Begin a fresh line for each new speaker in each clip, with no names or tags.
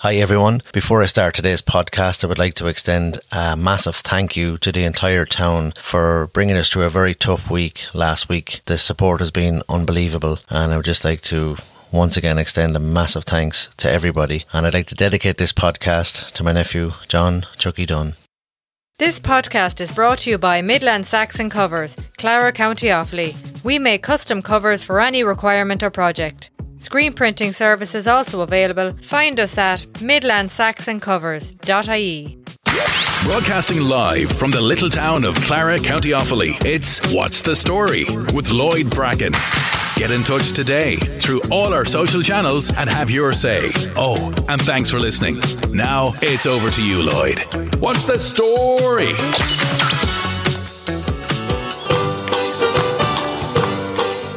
Hi, everyone. Before I start today's podcast, I would like to extend a massive thank you to the entire town for bringing us through a very tough week last week. The support has been unbelievable, and I would just like to once again extend a massive thanks to everybody. And I'd like to dedicate this podcast to my nephew, John Chucky Dunn.
This podcast is brought to you by Midland Saxon Covers, Clara County Offaly. We make custom covers for any requirement or project. Screen printing service is also available. Find us at midlandsaxoncovers.ie.
Broadcasting live from the little town of Clara, County Offaly, it's What's the Story with Lloyd Bracken. Get in touch today through all our social channels and have your say. Oh, and thanks for listening. Now it's over to you, Lloyd. What's the story?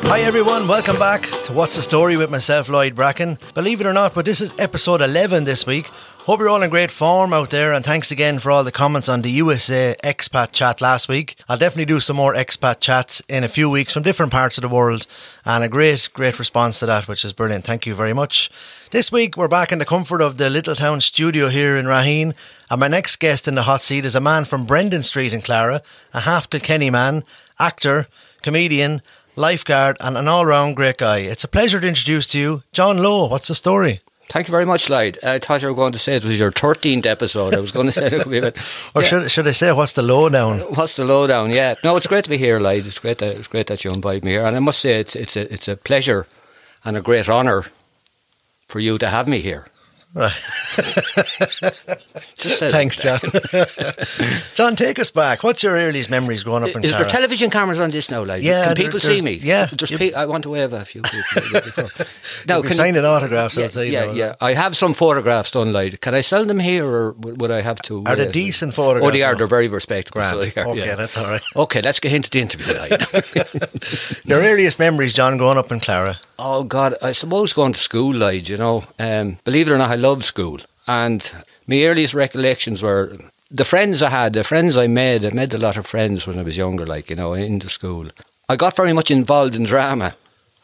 Hi everyone, welcome back to What's the Story with myself, Lloyd Bracken. Believe it or not, but this is episode 11 this week. Hope you're all in great form out there, and thanks again for all the comments on the USA expat chat last week. I'll definitely do some more expat chats in a few weeks from different parts of the world, and a great, great response to that, which is brilliant. Thank you very much. This week, we're back in the comfort of the Little Town studio here in Raheen, and my next guest in the hot seat is a man from Brendan Street in Clara, a half Kilkenny man, actor, comedian, lifeguard, and an all round great guy. It's a pleasure to introduce to you John Lowe. What's the story?
Thank you very much, Lloyd. Uh, I thought you were going to say it was your 13th episode. I was going to say it. Bit,
or yeah. should, should I say, what's the lowdown?
Uh, what's the lowdown? Yeah. No, it's great to be here, Lloyd. It's great that, it's great that you invite me here. And I must say, it's, it's, a, it's a pleasure and a great honour for you to have me here.
Just Thanks, John. John, take us back. What's your earliest memories growing up in
Is
Tara?
there television cameras on this now? Like,
yeah,
can people see me?
Yeah,
pe- I want to wave at a few people.
now, can signing autographs
yeah,
outside.
Yeah, yeah. I have some photographs done. Like, can I sell them here, or would I have to?
Are they decent photographs?
Oh, they are. They're very respectable. So
are, okay, yeah. that's all right.
Okay, let's get into the interview. Like.
your earliest memories, John, growing up in Clara.
Oh God, I suppose going to school, like you know. Um, believe it or not, I love school. And my earliest recollections were the friends I had, the friends I made. I made a lot of friends when I was younger, like, you know, into school. I got very much involved in drama.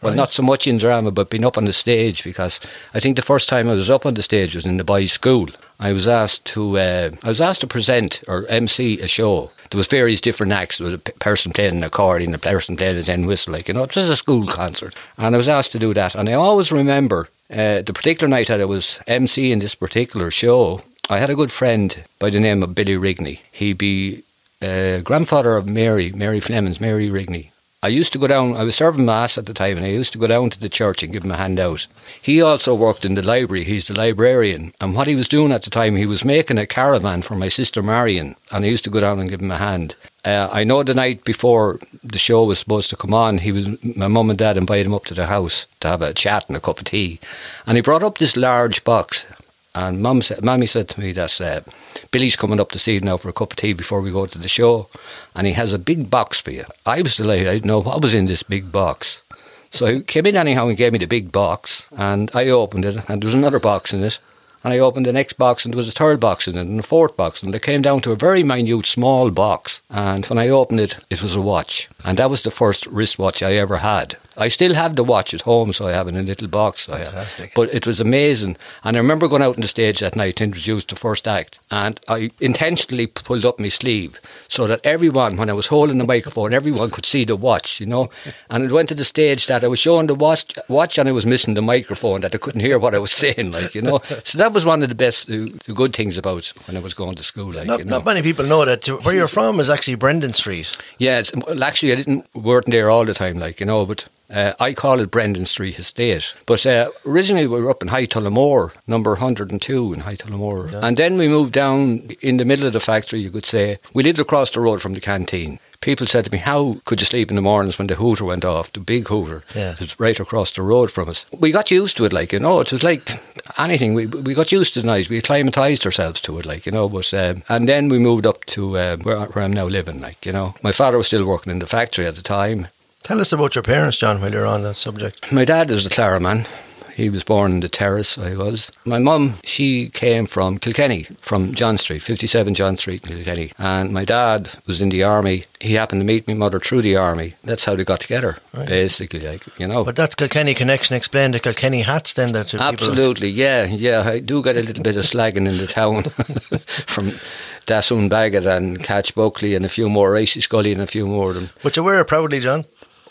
Well, right. not so much in drama, but being up on the stage because I think the first time I was up on the stage was in the boys' school. I was asked to uh, I was asked to present or MC a show. There was various different acts. There was a person playing an accordion, a person playing a tin whistle, like you know, it was a school concert. And I was asked to do that. And I always remember uh, the particular night that I was MC in this particular show, I had a good friend by the name of Billy Rigney. He be uh, grandfather of Mary, Mary Flemings, Mary Rigney. I used to go down, I was serving Mass at the time, and I used to go down to the church and give him a hand out. He also worked in the library, he's the librarian. And what he was doing at the time, he was making a caravan for my sister Marion, and I used to go down and give him a hand. Uh, I know the night before the show was supposed to come on, he was my mum and dad invited him up to the house to have a chat and a cup of tea, and he brought up this large box. And mum said, Mammy said to me that uh, Billy's coming up to see you now for a cup of tea before we go to the show, and he has a big box for you. I was delighted. I didn't know what was in this big box. So he came in anyhow and gave me the big box, and I opened it, and there was another box in it. And I opened the next box, and there was a third box in it, and a fourth box, and it came down to a very minute, small box. And when I opened it, it was a watch, and that was the first wristwatch I ever had. I still have the watch at home, so I have it in a little box.
Fantastic.
But it was amazing. And I remember going out on the stage that night to introduce the first act, and I intentionally pulled up my sleeve so that everyone, when I was holding the microphone, everyone could see the watch, you know. And it went to the stage that I was showing the watch, watch and I was missing the microphone, that I couldn't hear what I was saying, like, you know. So that was one of the best, the good things about when I was going to school. Like,
not,
you know.
not many people know that where you're from is actually Brendan Street.
Yeah, well, actually, I didn't work there all the time, like, you know, but uh, I call it Brendan Street Estate. But uh, originally we were up in High Tullamore, number 102 in High Tullamore. Yeah. And then we moved down in the middle of the factory, you could say. We lived across the road from the canteen. People said to me, How could you sleep in the mornings when the hooter went off, the big hooter?
Yeah.
It was right across the road from us. We got used to it, like, you know, it was like anything. We, we got used to the noise. We acclimatised ourselves to it, like, you know. But, um, and then we moved up to uh, where, where I'm now living, like, you know. My father was still working in the factory at the time.
Tell us about your parents, John, while you're on that subject.
My dad is the Clara man. He was born in the terrace, I was. My mum, she came from Kilkenny, from John Street, 57 John Street in Kilkenny. And my dad was in the army. He happened to meet my mother through the army. That's how they got together, basically, like, you know.
But that Kilkenny connection explained the Kilkenny hats then that
Absolutely, yeah, yeah. I do get a little bit of slagging in the town from Dasun Baggett and Catch Buckley and a few more, Racy Scully and a few more of them.
But you wear it proudly, John.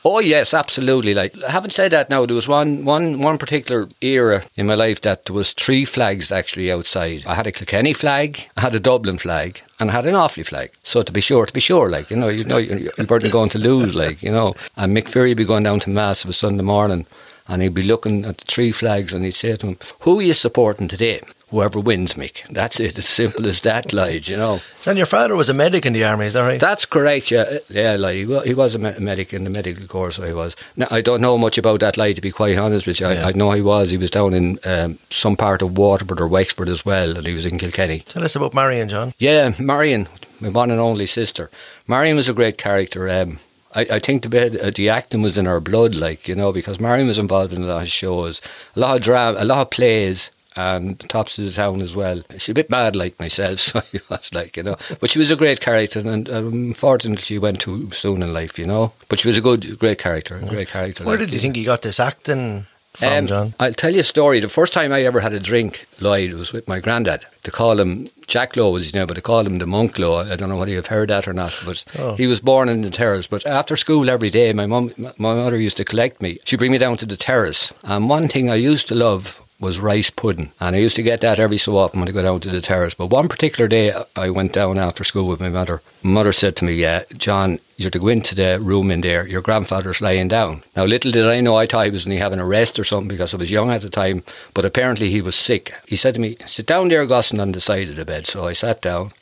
Oh yes, absolutely. Like having said that, now there was one one one particular era in my life that there was three flags actually outside. I had a Kilkenny flag, I had a Dublin flag, and I had an Offaly flag. So to be sure, to be sure, like you know, you know, you weren't going to lose, like you know. And Mick Fury be going down to mass of a Sunday morning, and he'd be looking at the three flags, and he'd say to him, "Who are you supporting today?" Whoever wins, Mick. That's it. As simple as that, like you know.
And your father was a medic in the army, is that right?
That's correct. Yeah, yeah. Like he was, a medic in the medical corps. So he was. Now, I don't know much about that. Like to be quite honest with you,
Yeah.
I, I know he was. He was down in um, some part of Waterford or Wexford as well, and he was in Kilkenny.
Tell us about Marion, John.
Yeah, Marion, my one and only sister. Marion was a great character. Um, I, I think the bit, uh, the acting was in her blood, like you know, because Marion was involved in a lot of shows, a lot of drama, a lot of plays. And tops of the town as well. She's a bit mad like myself, so she was like, you know. But she was a great character, and unfortunately, she went too soon in life, you know. But she was a good, great character, a great character.
Where
like,
did you think he got this acting from,
um,
John?
I'll tell you a story. The first time I ever had a drink, Lloyd, was with my granddad. They call him Jack Lowe was his name, but they called him the Monk Lowe. I don't know whether you've heard that or not, but
Oh.
he was born in the terrace. But after school every day, my mum, my mother used to collect me. She'd bring me down to the terrace, and one thing I used to love was rice pudding, and I used to get that every so often when I go down to the terrace. But one particular day, I went down after school with my mother. My mother said to me, "Yeah, John, you're to go into the room in there. Your grandfather's lying down." Now, little did I know, I thought he was only having a rest or something because I was young at the time. But apparently, he was sick. He said to me, "Sit down there, Gosson, on the side of the bed." So I sat down.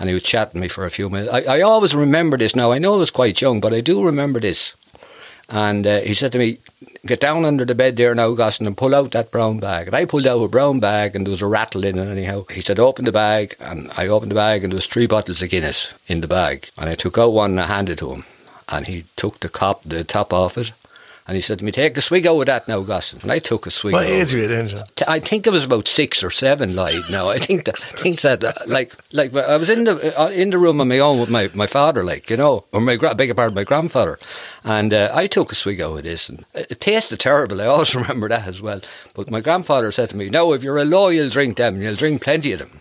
And he was chatting me for a few minutes. I, I always remember this now. I know I was quite young, but I do remember this. And uh, he said to me, Get down under the bed there now, Gosson, and pull out that brown bag. And I pulled out a brown bag, and there was a rattle in it, anyhow. He said, Open the bag. And I opened the bag, and there was three bottles of Guinness in the bag. And I took out one and I handed it to him. And he took the, cop, the top off it. And he said to me, Take a swig out of that now, Gosson. And I took a swig
What
out.
age were you then, John?
T- I think it was about six or seven. Like now, I think that think that uh, like like I was in the uh, in the room on my own with my, my father, like you know, or my gra- your pardon, my grandfather, and uh, I took a swig out of this, and it, it tasted terrible. I always remember that as well. But my grandfather said to me, "No, if you're a law, you'll drink them. You'll drink plenty of them."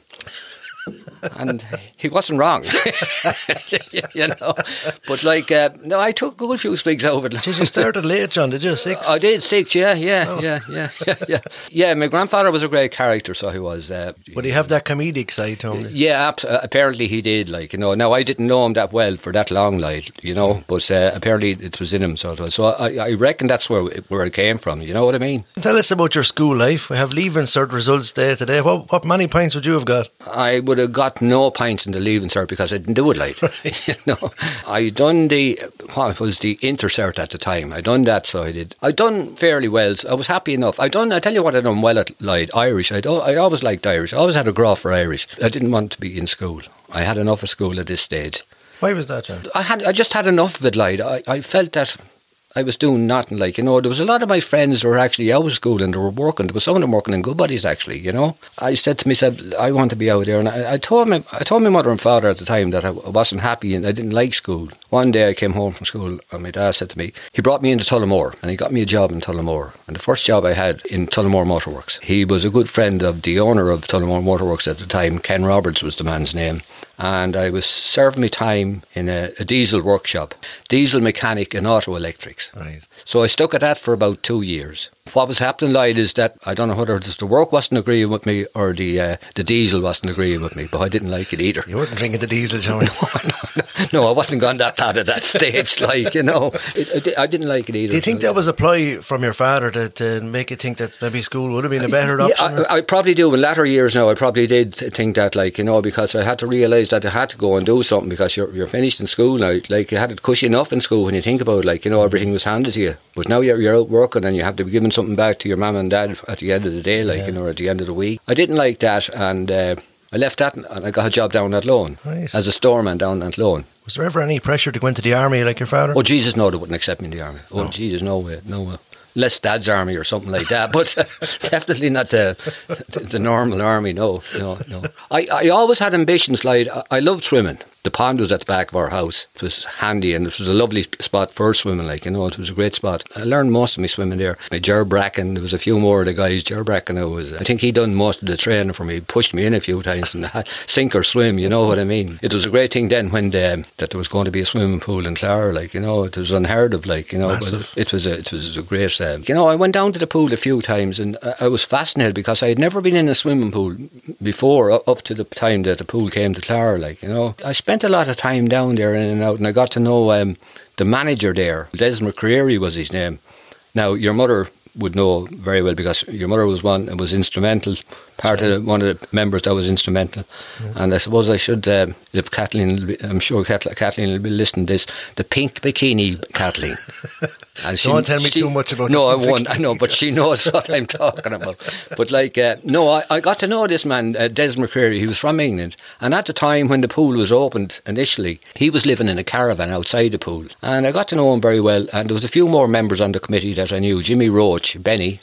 and he wasn't wrong, you know. But like, uh, no, I took a good few swigs out of it.
Did you started late, John? Did you? Six?
I did six, yeah, yeah, yeah, yeah, yeah, yeah. Yeah, my grandfather was a great character, so he was. Uh,
Would he have that comedic side to him?
yeah, uh, apparently he did. Like you know, now I didn't know him that well for that long, like you know, but uh, apparently it was in him. So was. So I, I reckon that's where it, where it came from. You know what I mean?
Tell us about your school life. We have leaving cert results day today. What what many points would you have got?
I would have got no points in the leaving cert because I didn't do it like. you know, I done the what was the intercert at the time. I done that, so I did. I done fairly well. So I was happy enough. I done. I tell you what, I done well at Lloyd Irish. I I always liked Irish. I always had a grá for Irish. I didn't want to be in school. I had enough of school at this stage.
Why was that, John?
I had I just had enough of it, like I, I felt that I was doing nothing. Like you know, there was a lot of my friends who were actually out of school and they were working. There was some of them working in Goodbody's actually. You know, I said to myself, I want to be out there, and I, I told my I told my mother and father at the time that I wasn't happy and I didn't like school. One day I came home from school and my dad said to me, he brought me into Tullamore and he got me a job in Tullamore. And the first job I had in Tullamore Motorworks. He was a good friend of the owner of Tullamore Motorworks at the time. Ken Roberts was the man's name and I was serving my time in a, a diesel workshop, diesel mechanic and auto electrics.
Right.
So I stuck at that for about two years. What was happening, Lloyd, is that I don't know whether it's the work wasn't agreeing with me or the uh, the diesel wasn't agreeing with me, but I didn't like it either.
You weren't drinking the diesel, John.
no, I wasn't gone that bad at that stage. Like you know, it, I, I didn't like it either.
Do you think that was a ploy from your father to, to make you think that maybe school would have been a better option?
I, I probably do. In latter years now, I probably did think that, like you know, because I had to realise that I had to go and do something because you're you're finished in school now. Like you had it cushy enough in school when you think about it. Like you know, everything was handed to you, but now you're you're out working and you have to be giving something back to your mum and dad at the end of the day, like you know, or at the end of the week. I didn't like that, and uh, I left that and I got a job down at Loan
Right.
as a storeman down at Loan.
Was there ever any pressure to go into the army like your father?
Oh Jesus, no, they wouldn't accept me in the army. Oh
No.
Jesus, no way, no way. less Dad's Army or something like that, but definitely not the, the, the normal army. No, no, no. I, I always had ambitions. Like I, I loved swimming. The pond was at the back of our house. It was handy and it was a lovely spot for swimming. Like you know, it was a great spot. I learned most of my swimming there. My Ger Bracken, there was a few more of the guys. Ger Bracken, I was. I think he done most of the training for me. Pushed me in a few times and sink or swim. You know what I mean? It was a great thing then when the, that there was going to be a swimming pool in Clara. Like you know, it was unheard of. Like you know,
Massive.
it was a it was a great. Um, you know, I went down to the pool a few times and I, I was fascinated because I had never been in a swimming pool before up to the time that the pool came to Clara. Like you know, I spent a lot of time down there in and out, and I got to know um, the manager there. Des McCreary was his name. Now your mother would know very well because your mother was one and was instrumental, part of the, one of the members that was instrumental. And I suppose I should, um, if Kathleen, be, I'm sure Kath- Kathleen will be listening to this, the pink bikini Kathleen. And she,
Don't tell me too much about
No, I won't. I know, but she knows what I'm talking about. But like, uh, no, I, I got to know this man, uh, Des McCreary. He was from England, and at the time when the pool was opened initially, he was living in a caravan outside the pool, and I got to know him very well. And there was a few more members on the committee that I knew: Jimmy Roach, Benny,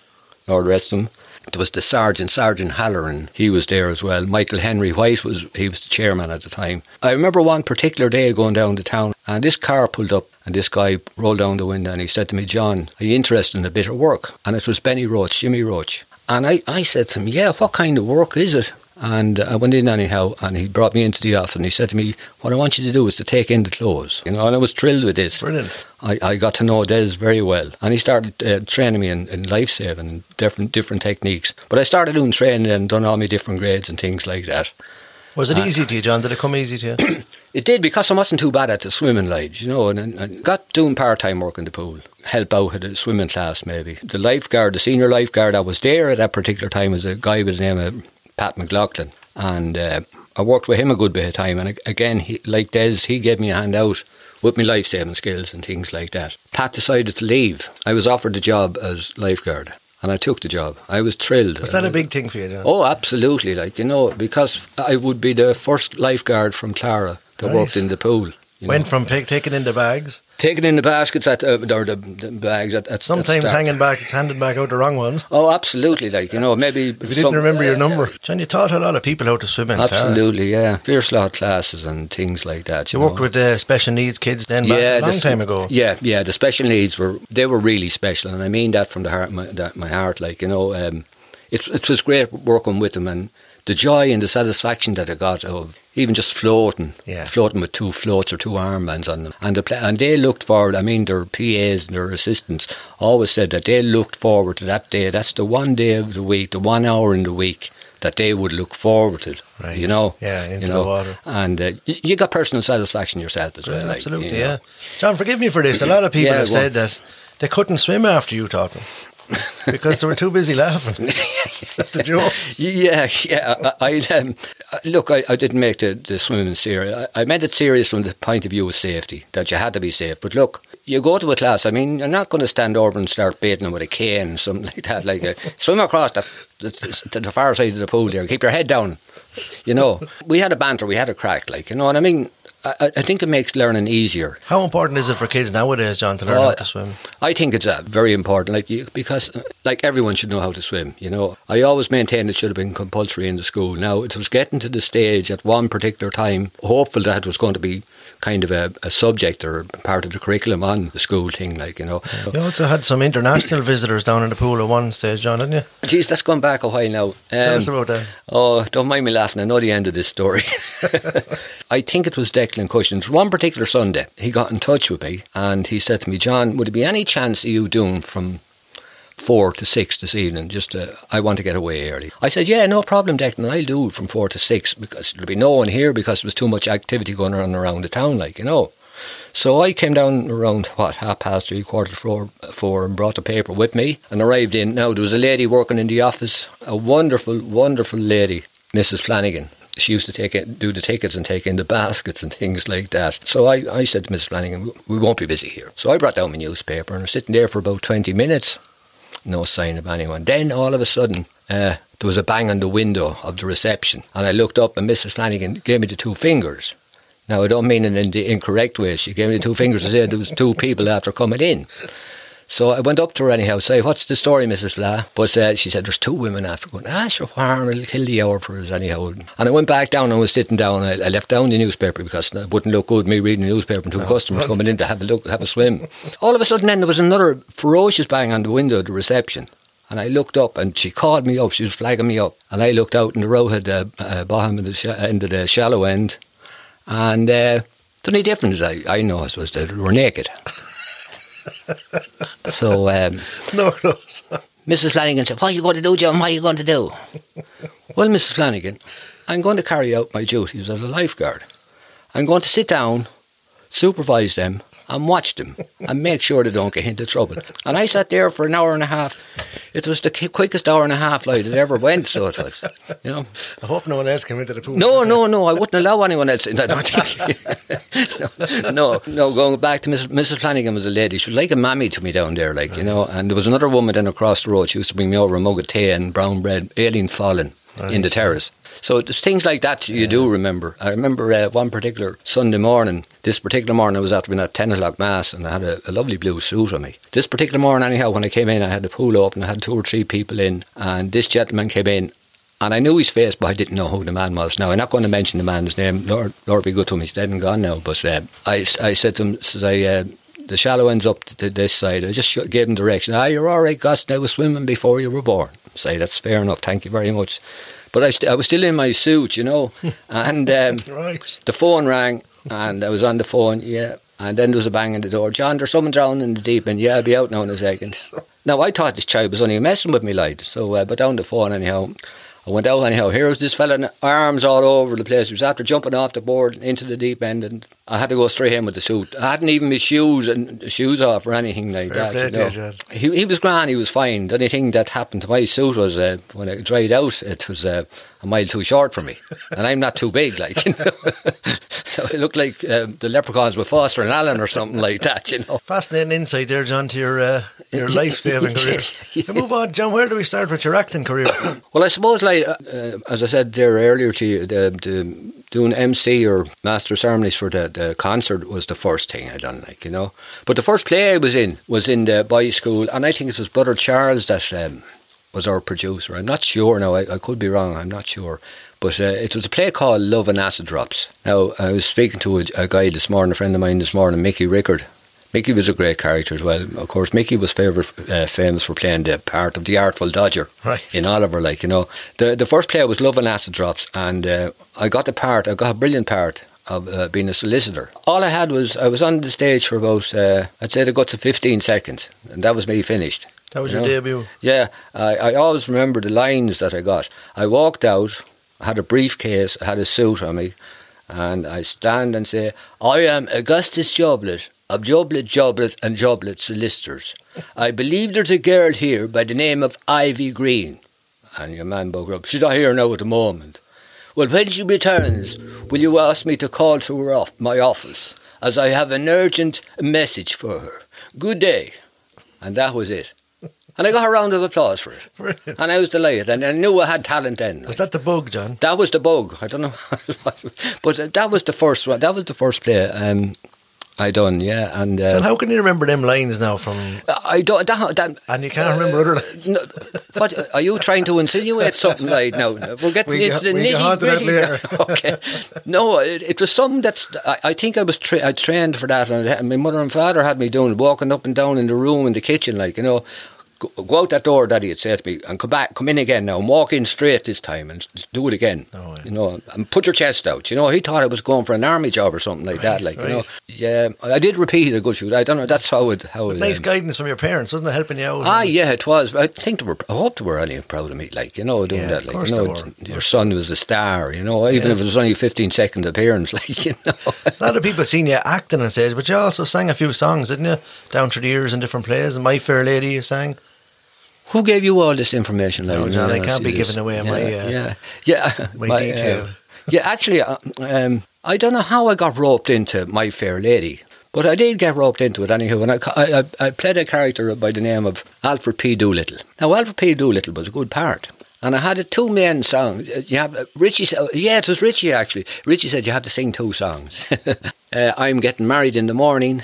all the rest of them. There was the sergeant, Sergeant Halloran. He was there as well. Michael Henry White was he was the chairman at the time. I remember one particular day going down to town, and this car pulled up, and this guy rolled down the window, and he said to me, "John, are you interested in a bit of work?" And it was Benny Roach, Jimmy Roach. And I, I said to him, "Yeah, what kind of work is it?" And I went in anyhow, and he brought me into the office, and he said to me, "What I want you to do is to take in the clothes." You know, and I was thrilled with this.
Brilliant.
I, I got to know Des very well, and he started uh, training me in, in life saving and different different techniques. But I started doing training and done all my different grades and things like that.
Was it easy to you, John? Did it come easy to you?
It did because I wasn't too bad at the swimming, like you know, and, and I got doing part time work in the pool, help out at a swimming class maybe. The lifeguard, the senior lifeguard that was there at that particular time was a guy by the name of Pat McLaughlin, and uh, I worked with him a good bit of time. And again, he, like Des, he gave me a hand out with my life saving skills and things like that. Pat decided to leave. I was offered the job as lifeguard. And I took the job. I was thrilled.
Was that a big thing for you, John?
Oh, absolutely. Like, you know, because I would be the first lifeguard from Clara that
Right.
worked in the pool. you
Went
know.
from pick, taking in the bags,
Taking in the baskets at, uh, or the, the bags at, at at
sometimes
start.
hanging back, handing back out the wrong ones.
Oh, absolutely. Like, you know, maybe.
If you didn't remember your number. John, you taught a lot of people how to swim in.
Absolutely, yeah. Fierce law classes and things like that.
You
You,
worked with uh, special needs kids then back a long
s-
time ago.
Yeah, yeah. The special needs were they were really special, and I mean that from the heart, my, that, my heart. Like you know, um, it it was great working with them, and the joy and the satisfaction that I got of even just floating,
Yeah.
floating with two floats or two armbands on them, and the and they looked forward. I mean, their PAs and their assistants always said that they looked forward to that day. That's the one day of the week, the one hour in the week. That they would look forward to,
Right.
you know,
Yeah, into
you know,
the water.
and uh, you got personal satisfaction yourself as well. Like,
absolutely,
know.
yeah. John, forgive me for this. A lot of people
Yeah,
have said that they couldn't swim after you taught them because they were too busy laughing at the jokes.
Yeah, yeah. I, I um, look. I, I didn't make the, the swimming serious. I, I meant it serious from the point of view of safety, that you had to be safe. But look, you go to a class. I mean, you're not going to stand over and start baiting them with a cane and something like that. Like a, swim across the, the, the, the far side of the pool there. Keep your head down. You know, we had a banter. We had a crack. Like you know, and I mean, I, I think it makes learning easier.
How important is it for kids nowadays, John, to learn
Oh,
how to swim?
I think it's uh, very important, like you, because uh, like everyone should know how to swim. You know, I always maintained it should have been compulsory in the school. Now it was getting to the stage at one particular time, hopeful that it was going to be kind of a, a subject or part of the curriculum on the school thing. Like you know,
You also had some international visitors down in the pool at one stage, John, didn't you?
geez, that's gone back a while now.
Tell
Um,
us about that.
Oh, don't mind me laughing. I know the end of this story. I think it was Declan Cushions. One particular Sunday, he got in touch with me and he said to me, John, would there be any chance of you doing from four to six this evening? Just uh, I want to get away early. I said, Yeah, no problem, Declan. I'll do it from four to six because there'll be no one here because there was too much activity going on around the town, like you know. So I came down around what half past three, quarter to four, four, and brought the paper with me and arrived in. Now there was a lady working in the office, a wonderful, wonderful lady, Mrs. Flanagan. She used to take it, do the tickets and take in the baskets and things like that. So I, I said to Mrs. Flanagan, "We won't be busy here." So I brought down my newspaper and was sitting there for about twenty minutes. No sign of anyone. Then all of a sudden, uh, there was a bang on the window of the reception, and I looked up, and Mrs. Flanagan gave me the two fingers. Now, I don't mean it in the incorrect way. She gave me the two fingers to say there was two people after coming in. So I went up to her anyhow, say, what's the story, Mrs. Blah? But uh, she said, there's two women after going, ah, sure, whar, will kill the hour for us anyhow. And I went back down and was sitting down. I, I left down the newspaper because it wouldn't look good me reading the newspaper and two customers coming in to have a look, have a swim. All of a sudden then there was another ferocious bang on the window of the reception. And I looked up and she called me up. She was flagging me up. And I looked out and the row had uh, uh, bottom of the sh- end of the shallow end. And uh, the only difference I, I noticed was that we were naked. so um,
No, no.
Mrs. Flanagan said, What are you going to do, John? What are you going to do? well, Mrs. Flanagan, I'm going to carry out my duties as a lifeguard. I'm going to sit down, supervise them, and watch them and make sure they don't get into trouble. And I sat there for an hour and a half. It was the quickest hour and a half like it ever went, so it was, you know.
I hope no one else came into the pool.
No, no, no. I wouldn't allow anyone else in. I don't think. no, no, no. Going back to Mrs. Mrs. Flanagan was a lady. She was like a mammy to me down there, like you know. And there was another woman then across the road. She used to bring me over a mug of tea and brown bread, Aileen Fallon, in the terrace. So there's things like that you do remember. I remember uh, one particular Sunday morning. This particular morning I was after being at ten o'clock mass, and I had a, a lovely blue suit on me. This particular morning, anyhow, when I came in, I had the pool open. I had two or three people in, and this gentleman came in and I knew his face, but I didn't know who the man was. Now, I'm not going to mention the man's name. Lord, Lord be good to him. He's dead and gone now. But uh, I, I said to him, says I, uh, the shallow ends up to this side. I just gave him direction. Ah, you're all right, Gus. I was swimming before you were born. Say, that's fair enough. Thank you very much. But I, st- I was still in my suit, you know. and um,
Right.
the phone rang, and I was on the phone, yeah. And then there was a bang in the door. John, there's someone drowning in the deep end. Yeah, I'll be out now in a second. Now, I thought this child was only messing with me, like. So, uh, but down the phone, anyhow. I went out anyhow. Here was this fella, in arms all over the place. He was after jumping off the board into the deep end, and I had to go straight in with the suit. I hadn't even my shoes and shoes off or anything like
Fair
that. you know. He, he was grand. He was fine. The only thing that happened to my suit was uh, when it dried out, it was uh, a mile too short for me, and I'm not too big, like you know. so it looked like uh, the leprechauns were Foster and Allen or something like that, you know.
Fascinating insight there, John, to your uh, your life saving career.
Yeah.
Move on, John. Where do we start with your acting career?
Well, I suppose, like uh, as I said there earlier to you, the, the doing MC or master ceremonies for the, the concert was the first thing I done, like you know. But the first play I was in was in the boys' school, and I think it was Brother Charles that um, was our producer. I'm not sure now. I, I could be wrong. I'm not sure. But uh, it was a play called Love and Acid Drops. Now, I was speaking to a, a guy this morning, a friend of mine this morning, Mickey Rickard. Mickey was a great character as well. Of course, Mickey was favourite, uh, famous for playing the part of the Artful Dodger
Right.
in Oliver. Like you know, the the first play was Love and Acid Drops, and uh, I got the part. I got a brilliant part of uh, being a solicitor. All I had was I was on the stage for about uh, I'd say the guts of fifteen seconds, and that was me finished.
That was
you
your
know?
debut.
Yeah, I, I always remember the lines that I got. I walked out, I had a briefcase, I had a suit on me, and I stand and say, I am Augustus Joblet of Joblet, Joblet and Joblet Solicitors. I believe there's a girl here by the name of Ivy Green. And your man spoke up, she's not here now at the moment. Well, when she returns, will you ask me to call to her off my office, as I have an urgent message for her. Good day. And that was it. And I got a round of applause for it.
Brilliant.
And I was delighted. And I knew I had talent then.
Was that the bug, John?
That was the bug. I don't know, what it was. but uh, that was the first one. That was the first play um, I done. Yeah, and uh,
how can you remember them lines now from?
I don't. That, that,
And you can't remember other lines.
no, what are you trying to insinuate something like now? We'll get
We
into the
we get on to that
nitty gritty. okay, no, it, it was something that's. I, I think I was tra- I trained for that, and my mother and father had me doing walking up and down in the room in the kitchen, like you know. Go, out that door, Daddy. He'd say to me, and come back, come in again now, and walk in straight this time, and do it again.
Oh, yeah.
You know, and put your chest out. You know, he thought I was going for an army job or something like that. Like you know, yeah, I did repeat a good few. I don't know. That's how it. How it.
Nice
um,
guidance from your parents, wasn't it? Helping you out.
Ah, yeah, it was. I think they were. I hope they were any proud of me, like you know, doing
Yeah,
that. Like you know, your son was a star. You know, even
Yeah.
if it was only a fifteen second appearance, like you know.
A lot of people seen you acting on stage, but you also sang a few songs, didn't you? Down through the years in different plays. And My Fair Lady, you sang.
Who gave you all this information?
No,
like,
John, I
you know,
can't be giving away
yeah,
my, uh,
yeah, yeah,
my detail.
yeah, actually, uh, um, I don't know how I got roped into My Fair Lady. But I did get roped into it anyhow, and I, I, I- played a character by the name of Alfred P. Doolittle. Now, Alfred P. Doolittle was a good part. And I had a two men song. Uh, You have uh, Richie. Said, yeah, it was Richie actually. Richie said you have to sing two songs. uh, I'm getting married in the morning,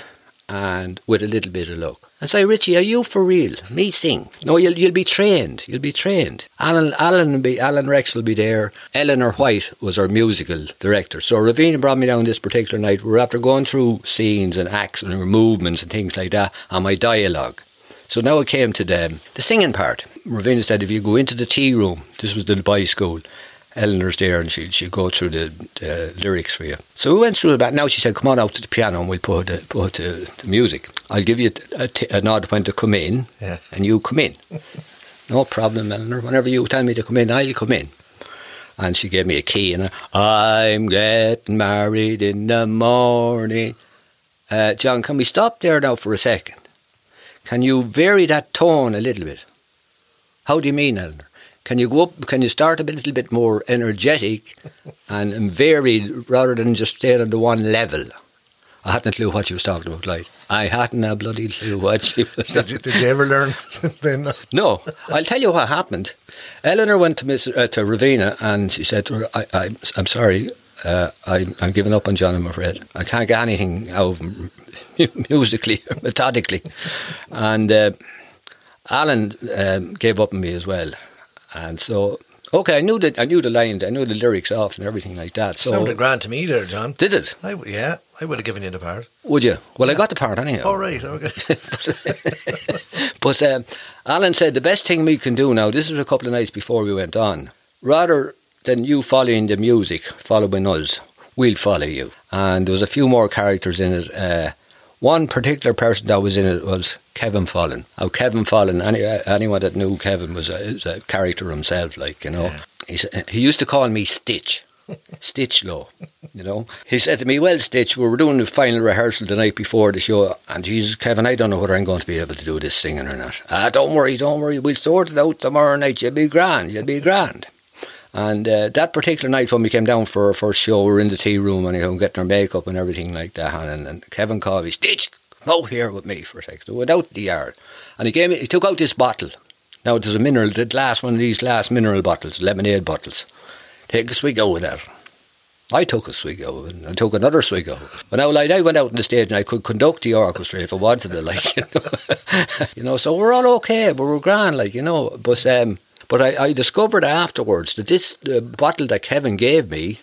and with a little bit of luck. I say, Richie, are you for real? Me sing? No, you'll you'll be trained. You'll be trained. Alan Alan be Alan Rex will be there. Eleanor White was our musical director. So Ravina brought me down this particular night. We're after going through scenes and acts and movements and things like that, and my dialogue. So now it came to the, the singing part. Ravina said, if you go into the tea room, this was the boys' school, Eleanor's there and she, she'll go through the, the lyrics for you. So we went through that. Now she said, come on out to the piano and we'll put, the, put the, the music. I'll give you a, t- a nod when to come in
Yeah.
and you come in. no problem, Eleanor. Whenever you tell me to come in, I'll come in. And she gave me a key and I, I'm getting married in the morning. Uh, John, can we stop there now for a second? Can you vary that tone a little bit? How do you mean, Eleanor? Can you go up? Can you start a bit- little bit more energetic and, and varied rather than just staying on the one level? I hadn't a clue what she was talking about. Like I hadn't a bloody clue what she was.
Did you, did you ever learn since then?
No, I'll tell you what happened. Eleanor went to Miss uh, to Ravina and she said her, I, I, "I'm sorry, uh, I, I'm giving up on John. I'm afraid I can't get anything out of him musically, methodically." And uh, Alan um, gave up on me as well, and so okay, I knew that I knew the lines, I knew the lyrics off and everything like that. So
Sounded grand to me there, John.
did it?
I yeah, I would have given you the part.
Would you? Well, I got the part anyhow.
All right, okay.
But um, Alan said the best thing we can do now, this was a couple of nights before we went on, rather than you following the music, following us, we'll follow you. And there was a few more characters in it. Uh, one particular person that was in it was Kevin Follen. Now, Kevin Follen, any, anyone that knew Kevin was a, is a character himself, like, you know.
Yeah.
He's, he used to call me Stitch. Stitch Lowe, you know. He said to me, Well, Stitch, we were doing the final rehearsal the night before the show, and Jesus, Kevin, I don't know whether I'm going to be able to do this singing or not. Ah, don't worry, don't worry, we'll sort it out tomorrow night. You'll be grand, you'll be grand. And uh, that particular night when we came down for our first show, we were in the tea room and you know, getting our makeup and everything like that. And, and Kevin me, Stitch, come out here with me for a second. So we went out to the yard and he gave me, he took out this bottle. Now there's a mineral, the glass, one of these glass mineral bottles, lemonade bottles. Take a swig out of that. I took a swig out and I took another swig out. But now, like, I went out on the stage and I could conduct the orchestra if I wanted to, like, you know. you know, so we're all okay, but we're grand, like, you know. But um, but I, I discovered afterwards that this bottle that Kevin gave me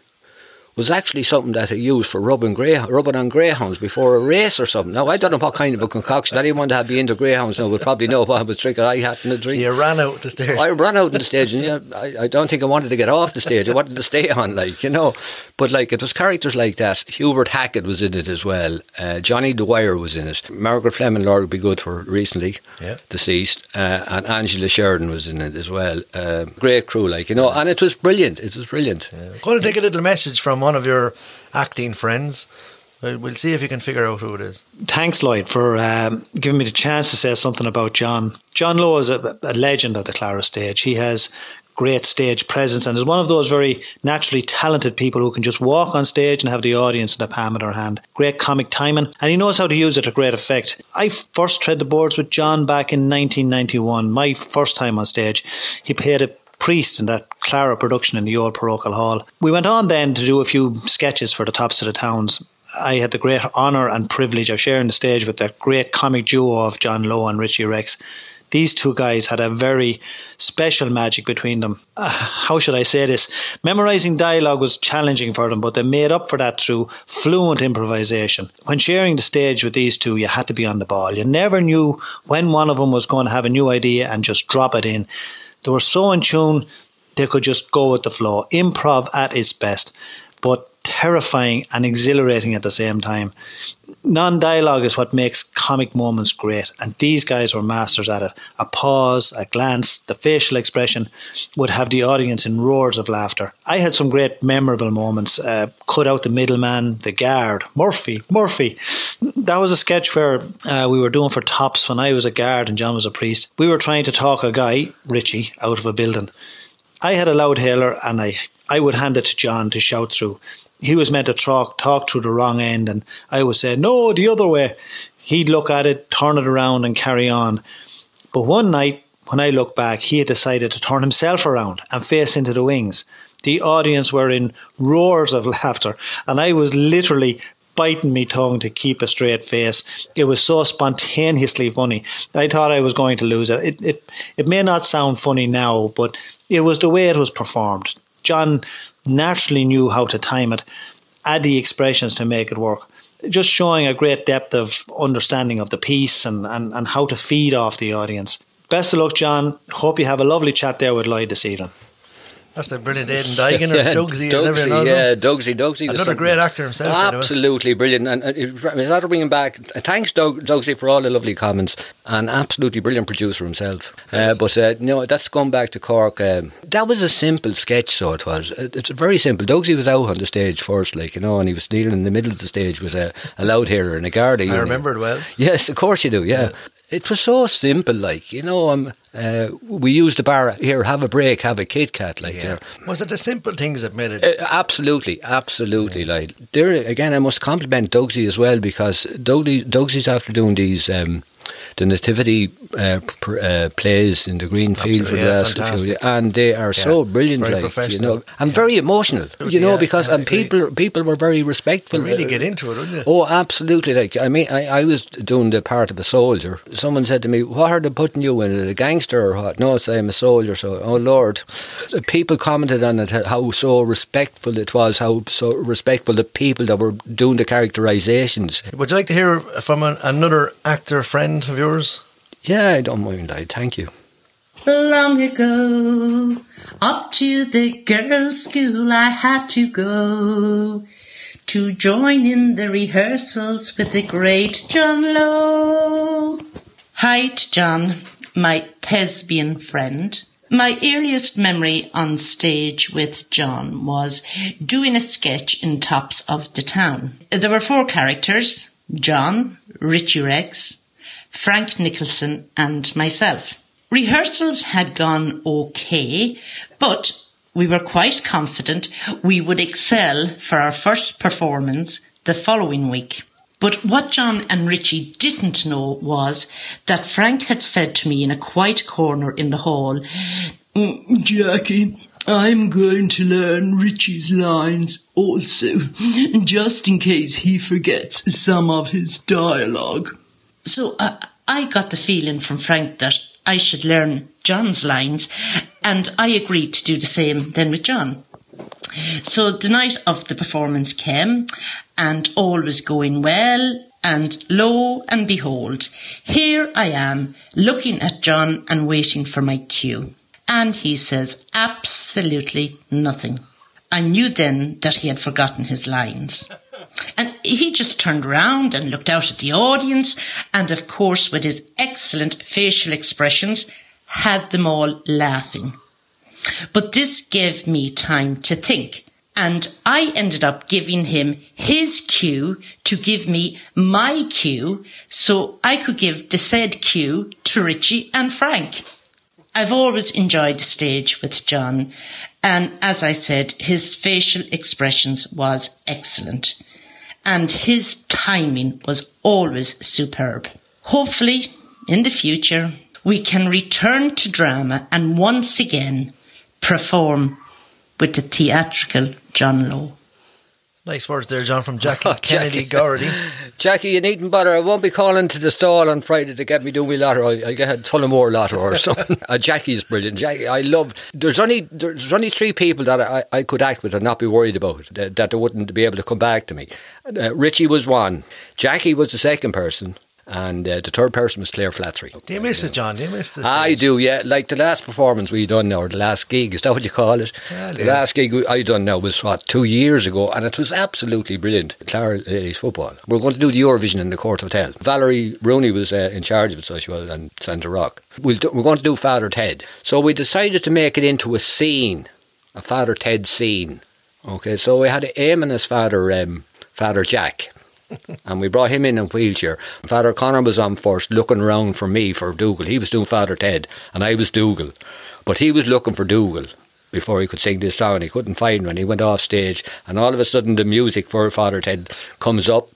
was actually something that I used for rubbing, grey, rubbing on greyhounds before a race or something. Now, I don't know what kind of a concoction. Anyone that had been into greyhounds now would probably know what was drinking. I hadn't a
So you ran out the stage.
I ran out the stage, and yeah, I, I don't think I wanted to get off the stage. I wanted to stay on, like you know. But like it was characters like that. Hubert Hackett was in it as well. Uh, Johnny Dwyer was in it. Margaret Fleming, Lord would be good for recently
Yeah.
deceased, uh, and Angela Sheridan was in it as well. Uh, great crew, like you know, and it was brilliant. It was brilliant.
I'm going to take a little message from one of your acting friends. We'll we'll see if you can figure out who it is.
Thanks, Lloyd, for um, giving me the chance to say something about John. John Lowe is a, a legend of the Clara stage. He has great stage presence and is one of those very naturally talented people who can just walk on stage and have the audience in the palm of their hand. Great comic timing, and he knows how to use it to great effect. I first tread the boards with John back in 1991, my first time on stage. He played a priest in that Clara production in the old parochial hall. We went on then to do a few sketches for the tops of the towns. I had the great honour and privilege of sharing the stage with that great comic duo of John Lowe and Richie Rex. These two guys had a very special magic between them. Uh, how should I say this? Memorising dialogue was challenging for them, but they made up for that through fluent improvisation. When sharing the stage with these two, you had to be on the ball. You never knew when one of them was going to have a new idea and just drop it in. They were so in tune, they could just go with the flow. Improv at its best, but terrifying and exhilarating at the same time. Non dialogue is what makes comic moments great, and these guys were masters at it. A pause, a glance, the facial expression would have the audience in roars of laughter. I had some great memorable moments. Uh, cut out the middleman, the guard, Murphy, Murphy. That was a sketch where uh, we were doing for tops when I was a guard and John was a priest. We were trying to talk a guy, Richie, out of a building. I had a loud hailer and I, I would hand it to John to shout through. He was meant to talk, talk through the wrong end and I would say, no, the other way. He'd look at it, turn it around and carry on. But one night, when I look back, he had decided to turn himself around and face into the wings. The audience were in roars of laughter and I was literally biting me tongue to keep a straight face. It was so spontaneously funny. I thought I was going to lose it. It it, it may not sound funny now, but it was the way it was performed. John naturally knew how to time it, add the expressions to make it work. Just showing a great depth of understanding of the piece and, and, and how to feed off the audience. Best of luck, John. Hope you have a lovely chat there with Lloyd this evening.
That's the brilliant Aidan Duggan or Dugsy, as everyone
yeah,
him.
Dugsy, Dugsy.
Another great actor himself.
Absolutely brilliant. And uh, without bringing back, uh, thanks Doug, Dugsy for all the lovely comments. And absolutely brilliant producer himself. Uh, but uh, no, that's gone back to Cork. Um, that was a simple sketch, so it was. It- It's very simple. Dugsy was out on the stage first, like you know, and he was kneeling in the middle of the stage with a, a loud hailer and a guard.
I remember it well.
Yes, of course you do. Yeah. It was so simple, like you know. Um, uh, we used the bar here. Have a break. Have a Kit Kat, like there.
Was it the simple things that made it?
Uh, absolutely, absolutely. Like there again, I must compliment Dugsy as well because Dugsy, Dugsy's after doing these um, the nativity uh, pr- uh, plays in the green field for the last few years, and they are so brilliant.
Very
like you know, and
Yeah.
very emotional. You know,
yeah,
because and people people were very respectful.
You really get into it, wouldn't you?
Oh, absolutely! Like I mean, I, I was doing the part of a soldier. Someone said to me, "What are they putting you in? A gangster or what?" No, it's I'm a soldier. So, oh Lord, people commented on it how so respectful it was, how so respectful the people that were doing the characterizations.
Would you like to hear from an, another actor friend of yours?
Yeah, I don't mind. I thank you.
Long ago, up to the girls' school I had to go to join in the rehearsals with the great John Lowe. Hi to John, my thespian friend. My earliest memory on stage with John was doing a sketch in Tops of the Town. There were four characters, John, Richie Rex, Frank Nicholson and myself. Rehearsals had gone okay, but we were quite confident we would excel for our first performance the following week. But what John and Richie didn't know was that Frank had said to me in a quiet corner in the hall, "Mm, Jackie, I'm going to learn Richie's lines also, just in case he forgets some of his dialogue. So uh, I got the feeling from Frank that I should learn John's lines, and I agreed to do the same then with John. So the night of the performance came, and all was going well, and lo and behold, here I am looking at John and waiting for my cue. And he says absolutely nothing. I knew then that he had forgotten his lines. And he just turned around and looked out at the audience, and of course, with his excellent facial expressions, had them all laughing. But this gave me time to think, and I ended up giving him his cue to give me my cue so I could give the said cue to Richie and Frank. I've always enjoyed the stage with John, and as I said, his facial expressions was excellent, and his timing was always superb. Hopefully, in the future, we can return to drama and once again perform with the theatrical John Lowe.
Nice words there, John, from Jackie
Oh,
Kennedy
Jackie.
Gordy.
Jackie, you needn't bother. I won't be calling to the stall on Friday to get me do me lotto. I, I get a Tullamore lotto or something. uh, Jackie's brilliant. Jackie, I love. There's only there's only three people that I, I could act with and not be worried about that, that they wouldn't be able to come back to me. Uh, Richie was one. Jackie was the second person. And uh, the third person was Claire Flattery.
Do you miss it, John? Do you miss this?
I do, yeah. Like the last performance we done now, or the last gig, is that what you call it?
Well,
the
yeah.
last gig we- I done now was what two years ago, and it was absolutely brilliant. Clara Ladies football. We're going to do the Eurovision in the Court Hotel. Valerie Rooney was uh, in charge of it, so she was, and Sandra Rock. We'll do, we're going to do Father Ted. So we decided to make it into a scene, a Father Ted scene. Okay, so we had Eamon as Father um, Father Jack. And we brought him in in a wheelchair. Father Connor was on first, looking around for me for Dougal. He was doing Father Ted, and I was Dougal, but he was looking for Dougal before he could sing this song. He couldn't find him, and he went off stage. And all of a sudden, the music for Father Ted comes up,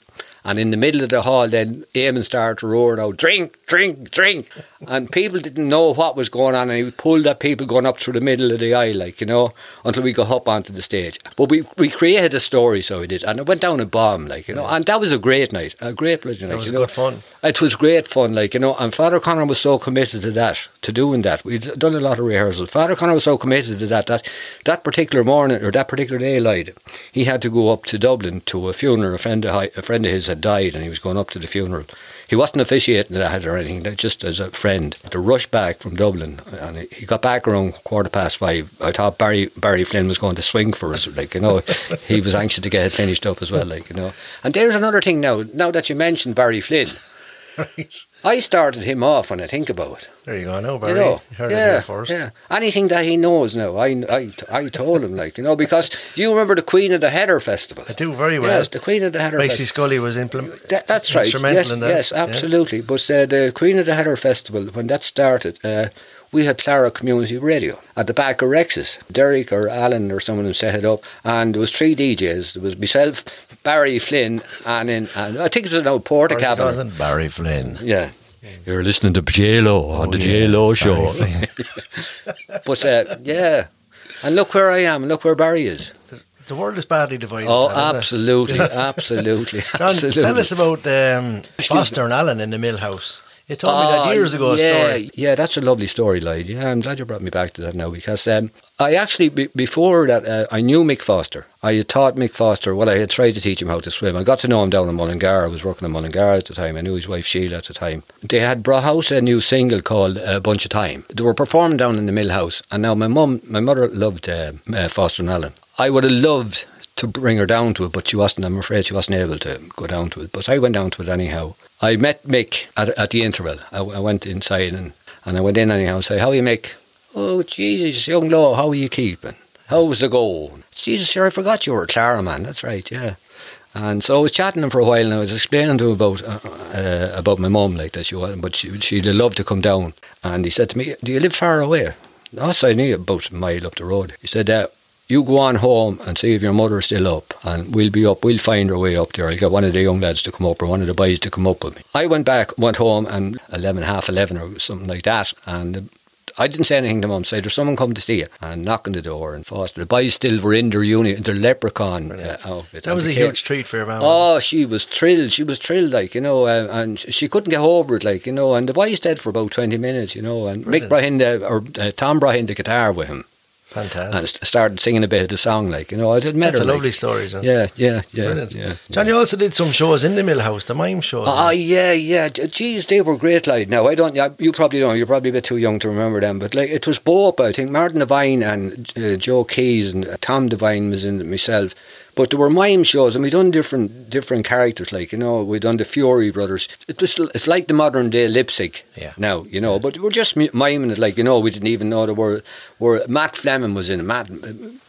and in the middle of the hall, then Eamon starts roaring out, "Drink, drink, drink. And people didn't know what was going on, and he pulled at people going up through the middle of the aisle, like, you know, until we got up onto the stage. But we, we created a story, so we did, and it went down a bomb, like, you know, and that was a great night, a great night.
That was
you know.
good fun.
It was great fun, like, you know, and Father Connor was so committed to that, to doing that. We'd done a lot of rehearsals. Father Connor was so committed to that, that that particular morning, or that particular day, lied. He had to go up to Dublin to a funeral. A friend of, a friend of his had died, and he was going up to the funeral. He wasn't officiating that or anything, just as a friend. To rush back from Dublin, and he- got back around quarter past five. I thought Barry Barry Flynn was going to swing for us, like you know. he was anxious to get it finished up as well, like you know. And there's another thing now. Now that you mentioned Barry Flynn,
Right.
I started him off when I think about it.
There you go. I know, Barry.
You know,
You heard it
yeah, yeah. Anything that he knows now, I, I, I told him, like you know, because do you remember the Queen of the Heather Festival?
I do very well.
Yes, the Queen of the Heather
Tracy
Festival.
Scully was implement.
That, that's right.
Instrumental
Yes,
in that.
yes,
yeah.
absolutely. But uh, the Queen of the Heather Festival, when that started, uh, we had Clara Community Radio at the back of Rex's. Derek or Alan or someone who set it up, and there was three DJs. There was myself, Barry Flynn, and in, and I think it was an old Porta
Barry
Cabin.
Cousin, Barry Flynn.
Yeah. You're listening to J-Lo on the
yeah,
J-Lo show. But uh, yeah, and look where I am, and look where Barry is.
The world is badly divided.
Oh,
now, isn't
absolutely, absolutely,
John,
absolutely.
tell us about um, Foster and Allen in the mill house. You told me that years ago. A
yeah,
story.
Yeah, that's a lovely story, Lloyd. Yeah, I'm glad you brought me back to that now because um, I actually, be, before that, uh, I knew Mick Foster. I had taught Mick Foster, well, I had tried to teach him how to swim. I got to know him down in Mullingar. I was working in Mullingar at the time. I knew his wife Sheila at the time. They had brought out a new single called A Bunch of Thyme. They were performing down in the mill house. And now my mum, my mother loved uh, uh, Foster and Allen. I would have loved to bring her down to it, but she wasn't. I'm afraid she wasn't able to go down to it. But I went down to it anyhow. I met Mick at, at the interval. I, I went inside and, and I went in anyhow and say, How you, Mick? Oh, Jesus, young law, how are you keeping? How's the going? Jesus, sir, I forgot you were Clara, man. That's right, yeah. And so I was chatting to him for a while, and I was explaining to him about uh, uh, about my mum, like that she was, but she, she'd love to come down. And he said to me, "Do you live far away?" No, so I knew about a mile up the road. He said, uh, "You go on home and see if your mother's still up, and we'll be up. We'll find our way up there. I'll get one of the young lads to come up, or one of the boys to come up with me." I went back, went home, and eleven, half eleven, or something like that, and. I didn't say anything to mum. Say there's someone come to see you, and knock on the door. And Foster, the boys still were in their uni, their leprechaun uh, outfit.
That was a
came-
huge treat for your mum.
Oh, she was thrilled. She was thrilled, like you know, uh, and she couldn't get over it, like you know. And the boy stayed for about twenty minutes, you know. And Mick
Brilliant.
brought in the, or uh, Tom brought in the guitar with him
Fantastic.
and st- started singing a bit of the song, like you know. I did met
That's
her,
a
like-
lovely story, John.
Yeah, yeah, yeah,
Brilliant.
yeah.
John, you also did some shows in the mill house, the mime shows.
Oh yeah, yeah. Geez, they were great. Like now, I don't. You probably don't. You're probably a bit too young to remember them. But like, it was Bob. I think Martin Devine and uh, Joe Keys and uh, Tom Devine was in it myself. But there were mime shows, and we done different different characters. Like you know, we done the Furey Brothers. It was it's like the modern day lipstick.
Yeah.
Now you know, but we're just miming it. Like you know, we didn't even know there were were Matt Fleming was in it. Matt.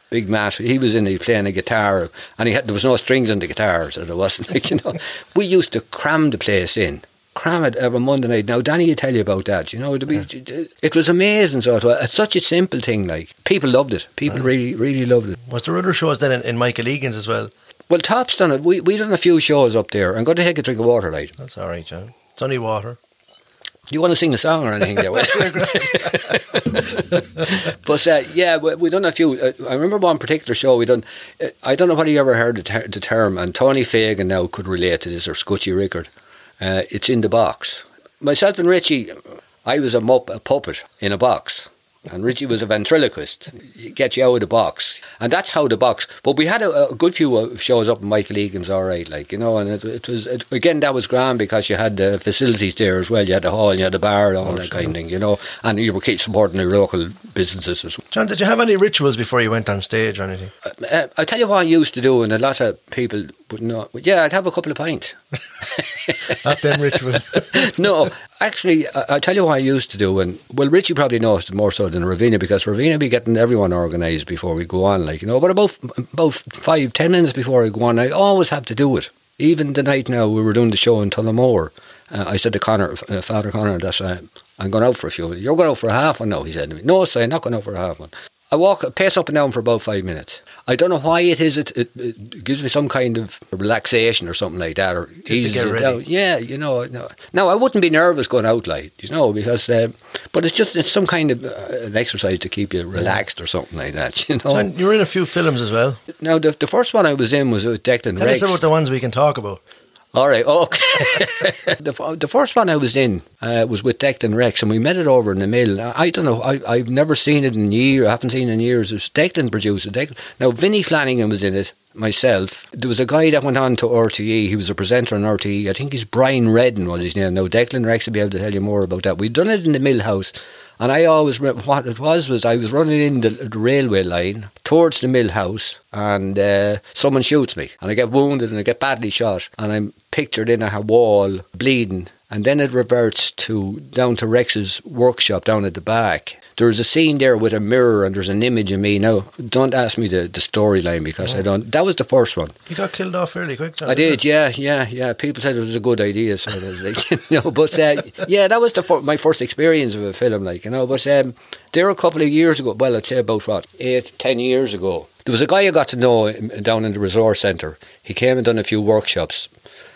Big Matt, he was in it playing a guitar, and he had there was no strings on the guitar, so there wasn't like you know. We used to cram the place in, cram it every Monday night. Now Danny will tell you about that. You know, it'd be, it was amazing. So it was- it's such a simple thing. Like people loved it. People really, really loved it.
Was there other shows then in, in Michael Egan's as well?
Well, Top's done it. We we done a few shows up there. I'm going to take a drink of water, like.
That's all right, John. Sunny water.
Do you want to sing a song or anything there? but uh, yeah, we, we done a few. Uh, I remember one particular show we done. Uh, I don't know whether you ever heard the, ter- the term, and Tony Fagan now could relate to this or Scutchy Rickard. Uh, it's in the box. Myself and Richie, I was a, mup, a puppet in a box. And Richie was a ventriloquist, get you out of the box, and that's how the box. But we had a, a good few uh, shows up in Michael Egan's, all right, like you know, and it, it was it, again that was grand because you had the facilities there as well. You had the hall, you had the bar, all that kind of thing, you know, and you were keep supporting the local businesses as well.
John, did you have any rituals before you went on stage or anything?
Uh, I tell you what I used to do, and a lot of people would not. Yeah, I'd have a couple of pints.
Not them rituals.
no, actually, I, I tell you what I used to do, and well, Richie probably knows more so than Ravina because Ravina be getting everyone organised before we go on, like you know. But about about five, ten minutes before I go on, I always have to do it. Even the night now we were doing the show in Tullamore, uh, I said to Connor, uh, Father Connor, that uh, I'm going out for a few. Minutes. You're going out for a half one now, he said to me. No, sir, I'm not going out for a half one. I walk, pace up and down for about five minutes. I don't know why it is. It, it, it gives me some kind of relaxation or something like that, or
to
eases it down. Yeah, you know. No, no, I wouldn't be nervous going out, like you know, because. Uh, but it's just it's some kind of uh, an exercise to keep you relaxed or something like that. You know.
And you're in a few films as well.
now the, the first one I was in was with Declan
Tell
Rex.
us about the ones we can talk about.
All right, okay. the, the first one I was in uh, was with Declan Rex, and we met it over in the mill. I, I don't know, I, I've never seen it in years, I haven't seen it in years. It was Declan produced it. Declan. Now, Vinnie Flanagan was in it, myself. There was a guy that went on to RTE, he was a presenter on RTE. I think he's Brian Redden was his name. Now, Declan Rex will be able to tell you more about that. We'd done it in the mill house. And I always remember what it was was I was running in the, the railway line towards the mill house, and uh, someone shoots me, and I get wounded and I get badly shot, and I'm pictured in a wall bleeding, and then it reverts to down to Rex's workshop down at the back. There's a scene there with a mirror, and there's an image of me. Now, don't ask me the, the storyline because I don't. That was the first one.
You got killed off fairly quick. John,
I did, yeah, yeah, yeah. People said it was a good idea, so I was like, you know. But uh, yeah, that was the fir- my first experience of a film, like you know. But um, there a couple of years ago, well, I'd say about what eight, ten years ago, there was a guy I got to know down in the resource centre. He came and done a few workshops.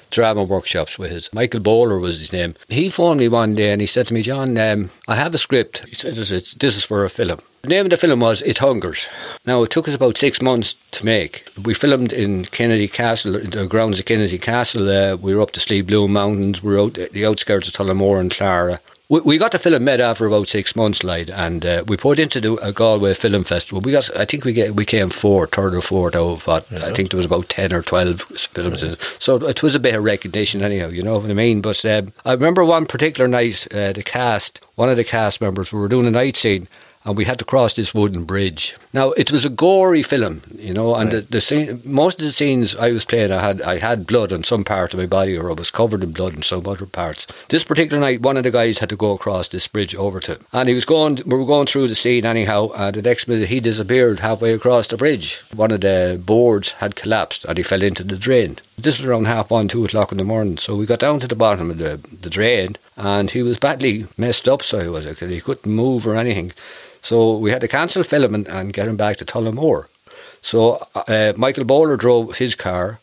Drama workshops with his Michael Bowler was his name. He phoned me one day and he said to me, "John, um, I have a script." He said, "This is for a film." The name of the film was It Hungers. Now, it took us about six months to make. We filmed in Kinnitty Castle, in the grounds of Kinnitty Castle. Uh, we were up the Slieve Bloom Mountains. We were out the outskirts of Tullamore and Clara. We, we got the film made after about six months, like, and uh, we put into the a Galway Film Festival. We got, I think we get we came fourth, third or fourth out of what I think there was about ten or twelve films in it. So it was a bit of recognition, anyhow. You know what I mean? But um, I remember one particular night, uh, the cast, one of the cast members, we were doing a night scene and we had to cross this wooden bridge. Now it was a gory film, you know, and the, the scene, most of the scenes I was playing, I had I had blood on some part of my body, or I was covered in blood in some other parts. This particular night, one of the guys had to go across this bridge over to, and he was going. We were going through the scene anyhow, and the next minute he disappeared halfway across the bridge. One of the boards had collapsed, and he fell into the drain. This was around half one, two o'clock in the morning. So we got down to the bottom of the, the drain, and he was badly messed up. So he was like, he couldn't move or anything. So we had to cancel filming and get him back to Tullamore. So uh, Michael Bowler drove his car,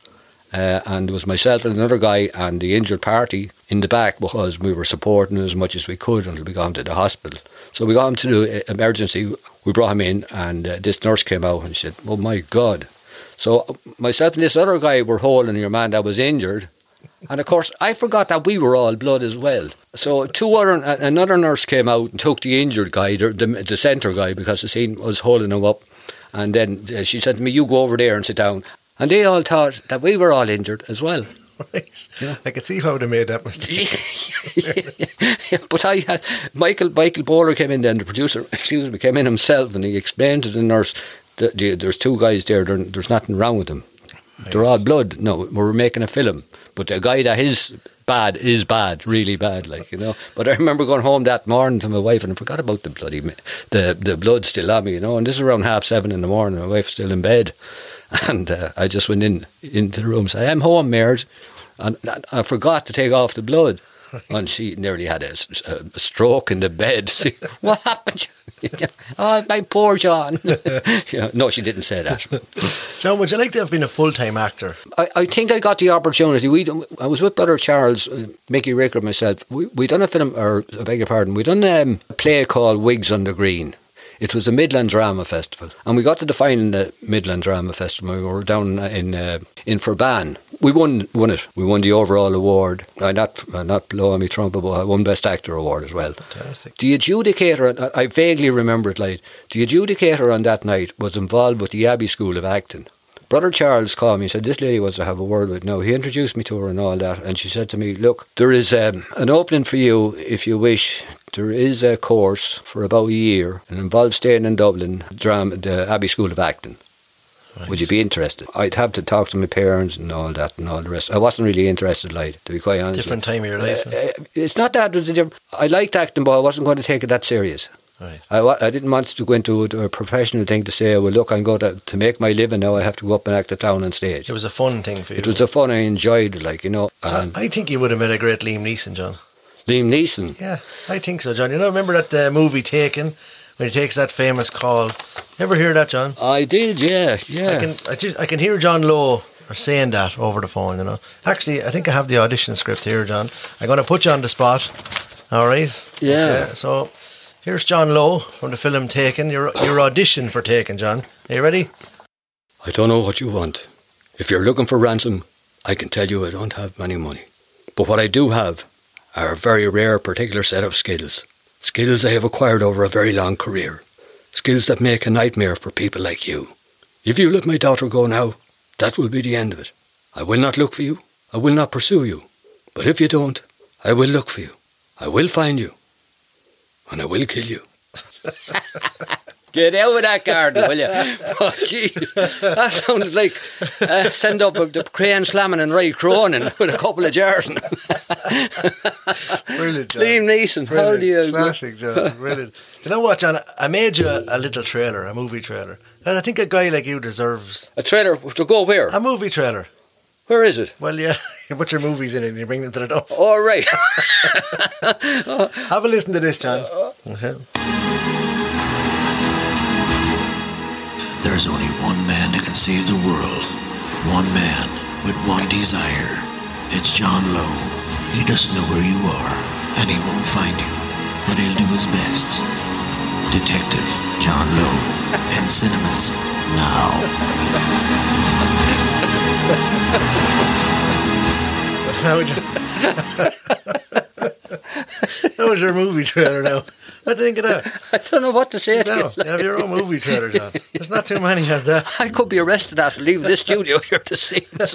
uh, and it was myself and another guy and the injured party in the back because we were supporting as much as we could until we got him to the hospital. So we got him to the uh, emergency. We brought him in, and uh, this nurse came out and she said, "Oh my God!" So myself and this other guy were holding your man that was injured. And of course, I forgot that we were all blood as well. So two other, another nurse came out and took the injured guy, the, the, the centre guy, because the scene was holding him up. And then uh, she said to me, "You go over there and sit down." And they all thought that we were all injured as well.
Right. I could see how they made that mistake.
but I had Michael Michael Bowler came in then the producer excuse me came in himself and he explained to the nurse the- there's two guys there there- there's nothing wrong with them. They're all blood. No we're making a film but the guy that is bad is bad really bad like you know. But I remember going home that morning to my wife and I forgot about the bloody the the blood still on me you know and this is around half seven in the morning my wife's still in bed. And uh, I just went in into the room and said I'm home Mares and I forgot to take off the blood. And she nearly had a stroke in the bed. See, what happened? oh, my poor John. no, she didn't say that.
John, would you like to have been a full time actor?
I, I think I got the opportunity. We I was with brother Charles, uh, Mickey Ricker, and myself. We we done a film, or I beg your pardon, we done um, a play called Wigs on the Green. It was a Midland Drama Festival, and we got to the final in the Midland Drama Festival. We were down in uh, in Ferbane. We won won it. We won the overall award. I not uh, not blowing me trumpet, but I won Best Actor award as well.
Fantastic.
The adjudicator, I I vaguely remember it like, the adjudicator on that night was involved with the Abbey School of Acting. Brother Charles called me and said, This lady wants to have a word with. No, he introduced me to her and all that. And she said to me, Look, there is um, an opening for you if you wish. There is a course for about a year and involves staying in Dublin, drama, the Abbey School of Acting. Would you be interested? I'd have to talk to my parents and all that and all the rest. I wasn't really interested, like, to be quite honest.
Different time of your life.
Uh, uh, it's not that. It was a diff- I liked acting, but I wasn't going to take it that serious.
Right.
I, I didn't want to go into a, a professional thing to say, well, look, I'm going to, to make my living now. I have to go up and act it down on stage.
It was a fun thing for you.
It was a fun. I enjoyed it, like you know.
So I think you would have made a great Liam Neeson, John.
Liam Neeson.
Yeah, I think so, John. You know, remember that uh, movie Taken when he takes that famous call. Ever hear that, John?
I did, yeah, yeah.
I can I, ju- I can hear John Lowe saying that over the phone. You know, actually, I think I have the audition script here, John. I'm going to put you on the spot. All right.
Yeah.
so here's John Lowe from the film Taken. Your your audition for Taken, John. Are you ready?
I don't know what you want. If you're looking for ransom, I can tell you I don't have any money. But what I do have are a very rare particular set of skills. Skills I have acquired over a very long career. Skills that make a nightmare for people like you. If you let my daughter go now, that will be the end of it. I will not look for you. I will not pursue you. But if you don't, I will look for you. I will find you. And I will kill you. Get out of that garden, will you? Oh, gee, that sounds like uh, send up the crane slamming and Ray Cronin with a couple of jars. in.
Brilliant, John.
Liam Neeson, how do you?
Classic, John. Brilliant. Do you know what, John? I made you a, a little trailer, a movie trailer. And I think a guy like you deserves
A trailer to go where?
a movie trailer.
Where is it?
Well, yeah, you put your movies in it and you bring them to the door.
All right.
Have a listen to this, John. Okay.
There's only one man that can save the world. One man with one desire. It's John Lowe. He doesn't know where you are, and he won't find you, but he'll do his best. Detective John Lowe in cinemas now.
That was, your movie trailer now. You think of that?
I don't know what to say to
No,
you.
you have your own movie trailer, John. There's not too many has that.
I could be arrested after leaving this studio here to see this.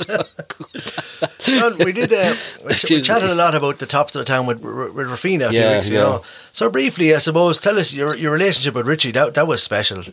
John, we did. Uh, we, we chatted a lot about the tops of the town with, with Rafina a few
Yeah,
weeks ago.
yeah.
So briefly, I suppose, tell us your your relationship with Richie. That that was special,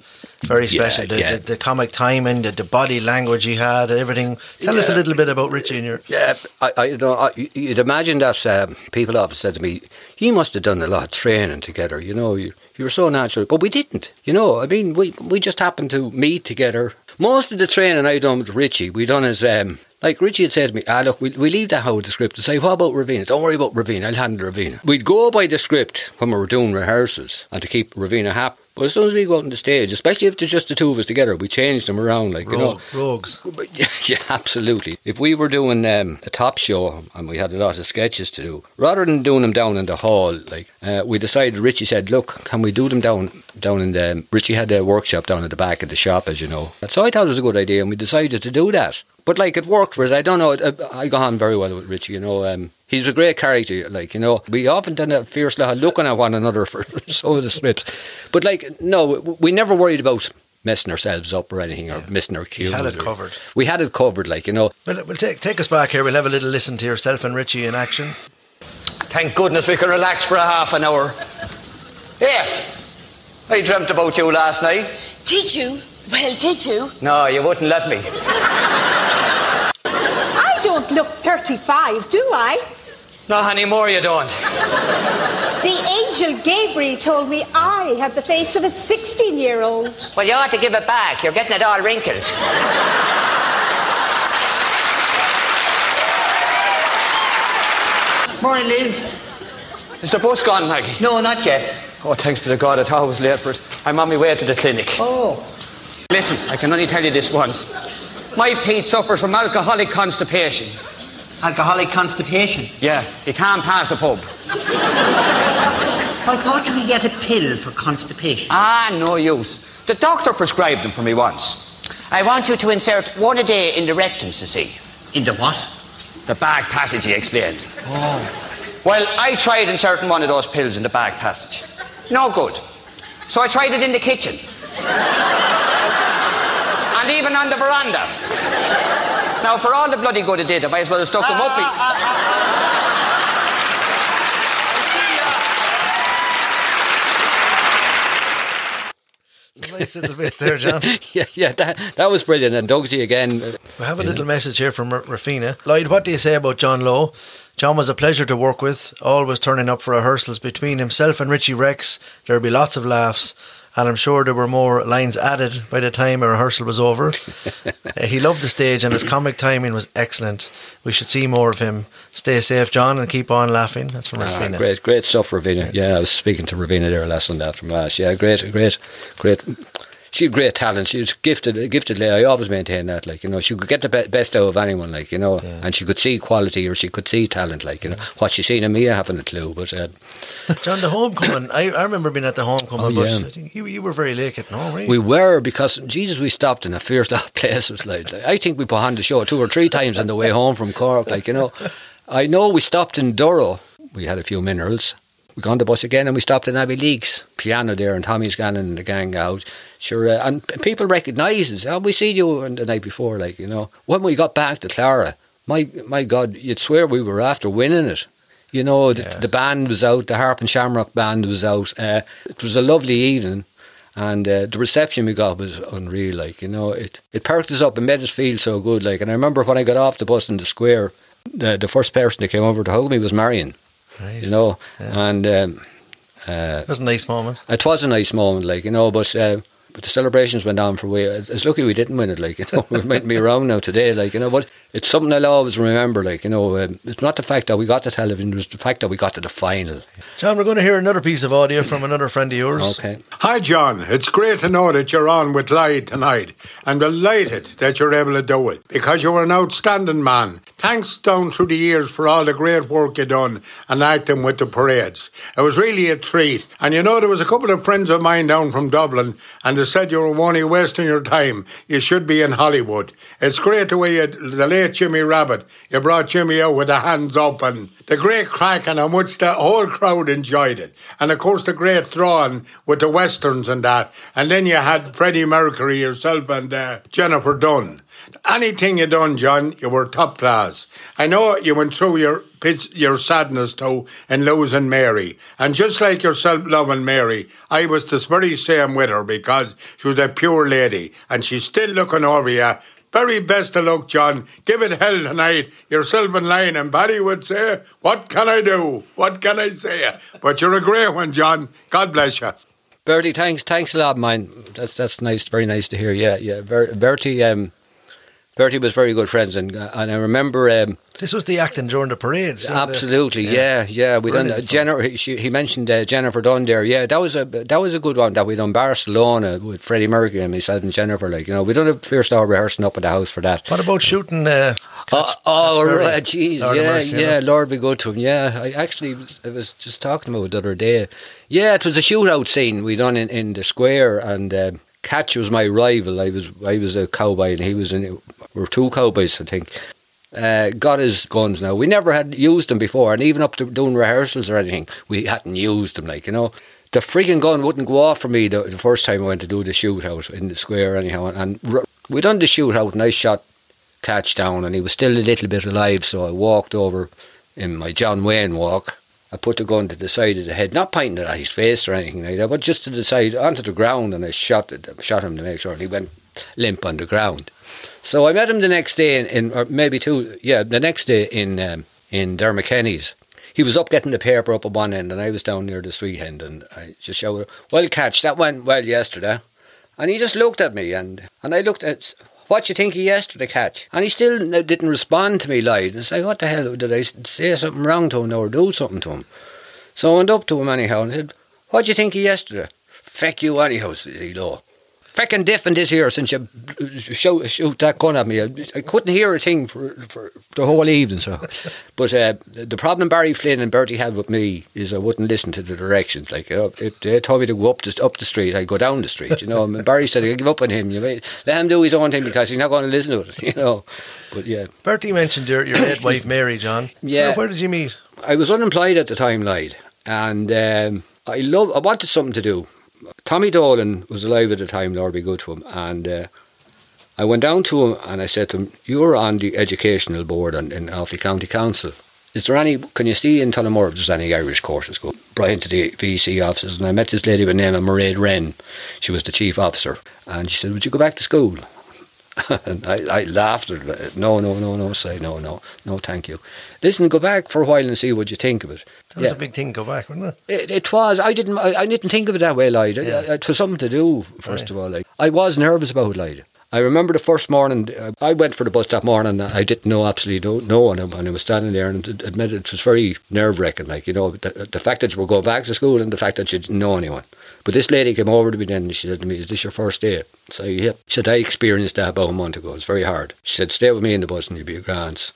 very
Yeah,
special. the,
yeah.
the, the comic timing, the, the body language he had, everything. Tell us a little bit about Richie and your.
Yeah, I, I, you know, I, you'd imagine that um, people often said to me, "You must have done a lot of training together." You know, you you were so natural, but we didn't. You know, I mean, we we just happened to meet together. Most of the training I'd done with Richie, we'd done as um, like Richie had said to me, "Ah, look, we we leave that whole the script and say, what about Ravina? Don't worry about Ravina. I'll handle Ravina." We'd go by the script when we were doing rehearsals and to keep Ravina happy. But as soon as we go out on the stage, especially if it's just the two of us together, we change them around, like you know.
Rogue, rogues.
Yeah, absolutely. If we were doing um, a top show and we had a lot of sketches to do, rather than doing them down in the hall, like uh, we decided, Richie said, "Look, can we do them down down in the?" Richie had a workshop down at the back of the shop, as you know. And so I thought it was a good idea, and we decided to do that. But like it worked for us. I don't know. it- I got on very well with Richie. You know, um, he's a great character. Like you know, we often done a fierce lot of looking at one another for some of the scripts. But like, no, we never worried about messing ourselves up or anything or missing our cue.
We had it
or-
covered.
We had it covered. Like you know,
Well, we'll take take us back here. We'll have a little listen to yourself and Richie in action.
Thank goodness we can relax for a half an hour. Yeah, I dreamt about you last night.
Did you? Well, did you?
No, you wouldn't let me.
I don't look 35, do I?
Not anymore, you don't.
The angel Gabriel told me I had the face of a 16 year old.
Well, you ought to give it back. You're getting it all wrinkled.
Morning, Liz.
Is the bus gone, Maggie?
No, not yet.
Oh, thanks be to God, I thought I was late for it. I'm on my way to the clinic.
Oh.
Listen, I can only tell you this once. My Pete suffers from alcoholic constipation.
Alcoholic constipation.
Yeah, he can't pass a pub.
I thought you could get a pill for constipation.
Ah, no use. The doctor prescribed them for me once. I want you to insert one a day in the rectum, to see.
In the what?
The back passage, he explained.
Oh.
Well, I tried inserting one of those pills in the back passage. No good. So I tried it in the kitchen. And even on the veranda. Now, for all the bloody good it did, I might as well have stuck them up. Uh, uh, me- uh,
Some nice little bits there, John.
yeah, yeah, that that was brilliant. And Dogsy again. uh,
We have a little message here from R- Rafina. Lloyd, what do you say about John Lowe? John was a pleasure to work with, always turning up for rehearsals between himself and Richie Rex. There'd be lots of laughs. And I'm sure there were more lines added by the time a rehearsal was over. Uh, he loved the stage, and his comic timing was excellent. We should see more of him. Stay safe, John, and keep on laughing. That's from
Ah,
Rafina.
great, great stuff, Ravina. Yeah, I was speaking to Ravina there last that from last. Yeah, great, great, great. She had great talent. She was gifted, a gifted lady. I always maintain that, like you know, she could get the be- best out of anyone, like you know, and she could see quality or she could see talent, like you know. What she seen in me, I haven't a clue, but uh,
John, the homecoming. I, I remember being at the homecoming,
Oh,
but
yeah.
You, you were very late at home, right?
we were because Jesus, we stopped in a fierce lot of places. Like, like, I think we put on the show two or three times on the way home from Cork. Like you know, I know we stopped in Durrow. We had a few minerals. We got on the bus again and we stopped in Abbeyleix piano there and Tommy's gone and the gang out. Sure, uh, and people recognise us. Oh, we seen you on the night before, like you know. When we got back to Clara, my my God, you'd swear we were after winning it. You know, the, the band was out, the Harp and Shamrock band was out. Uh, it was a lovely evening, and uh, the reception we got was unreal. Like you know, it it perked us up and made us feel so good. Like, and I remember when I got off the bus in the square, the the first person that came over to hug me was Marion.
Right.
You know, and um, uh,
It was a nice moment.
it was a nice moment, like you know, but. Uh, but the celebrations went on for a while. It's it's lucky we didn't win it, like you know. We might be around now today, like you know. But it's something I'll always remember, like you know. Um, it's not the fact that we got the television; it was the fact that we got to the final.
John, we're going to hear another piece of audio from another friend of yours.
Okay.
Hi, John. It's great to know that you're on with Lloyd tonight. I'm delighted that you're able to do it because you're an outstanding man. Thanks down through the years for all the great work you've done and acting with the parades. It was really a treat. And you know, there was a couple of friends of mine down from Dublin and they said you were only wasting your time. You should be in Hollywood. It's great the way the late Jimmy Rabbit, you brought Jimmy out with the hands and the great crack and how much the whole crowd enjoyed it. And of course the great drawing with the westerns and that. And then you had Freddie Mercury yourself and uh, Jennifer Dunn. Anything you done, John, you were top class. I know you went through your your sadness too in losing Mary. And just like yourself loving Mary, I was the very same with her because she was a pure lady and she's still looking over you. Very best of luck, John. Give it hell tonight. Yourself and Lion and Paddy would say, What can I do? What can I say? But you're a great one, John. God bless you.
Bertie, thanks, thanks a lot, man. That's that's nice, very nice to hear. Yeah, yeah. Ber- Bertie, um, Bertie was very good friends, and uh, and I remember. Um,
This was the acting during the parades. so the-
Absolutely, yeah, yeah. We done uh, Jennifer. She, he mentioned uh, Jennifer Dunn there. Yeah, that was a that was a good one. That we done Barcelona with Freddie Mercury and myself and Jennifer. Like you know, we done a first hour rehearsing up at the house for that.
What about shooting? Uh,
Oh, oh
Catch Berry?
right, yeah,
mercy, you
yeah,
know.
Lord be good to him. Yeah, I actually was, I was just talking about it the other day. Yeah, it was a shootout scene we done in, in the square, and um, Catch was my rival. I was I was a cowboy, and he was in. We were two cowboys, I think. Uh, got his guns now. We never had used them before, and even up to doing rehearsals or anything, we hadn't used them. Like you know, the freaking gun wouldn't go off for me the, the first time I went to do the shootout in the square. Anyhow, and r- we done the shootout, and I shot catch down and he was still a little bit alive so I walked over in my John Wayne walk I put the gun to the side of the head not pointing it at his face or anything like that but just to the side onto the ground and I shot it, shot him to make sure he went limp on the ground. So I met him the next day in, in or maybe two yeah the next day in um, in Dermackenny's he was up getting the paper up at one end and I was down near the sweet end and I just shouted well catch that went well yesterday. And he just looked at me and, and I looked at what you think of yesterday catch? And he still didn't respond to me live. It's like, what the hell, did I say something wrong to him or do something to him? So I went up to him anyhow and said, what do you think of yesterday? Feck you anyhow, says he low. Feckin' different this here since you shoot, shoot that gun at me. I, I couldn't hear a thing for, for the whole evening. So, But uh, the problem Barry Flynn and Bertie had with me is I wouldn't listen to the directions. Like uh, if they told me to go up the, up the street, I'd go down the street. You know, and Barry said, I give up on him. You may, let him do his own thing because he's not going to listen to it. You know, but yeah.
Bertie mentioned your, your late wife Mary, John.
Yeah.
Where, where did you meet?
I was unemployed at the time, Lloyd, and um, I love. I wanted something to do. Tommy Dolan was alive at the time, Lord be good to him, and uh, I went down to him and I said to him, "You're on the educational board in, in Offaly County Council. Is there any? Can you see in Tullamore if there's any Irish courses go?" Brought into the VC offices, and I met this lady by the name of Mairead Wren. She was the chief officer, and she said, "Would you go back to school?" and I, I laughed at it. No, no, no, no, say no, no, no, thank you. Listen, go back for a while and see what you think of it.
That was
Yeah.
a big thing. To go back, wasn't it?
It, it was. I didn't. I, I didn't think of it that way, Lloyd. It- It was something to do. First
Right.
of all, like I was nervous about it, Lloyd. I remember the first morning. uh, I went for the bus that morning. I didn't know absolutely no, no one, and I was standing there and ad- admitted it was very nerve wracking. Like you know, the, the fact that you were going back to school and the fact that you didn't know anyone. But this lady came over to me then and she said to me, "Is this your first day?" So yeah, she said, "I experienced that about a month ago. It's very hard." She said, "Stay with me in the bus and you'll be a grand."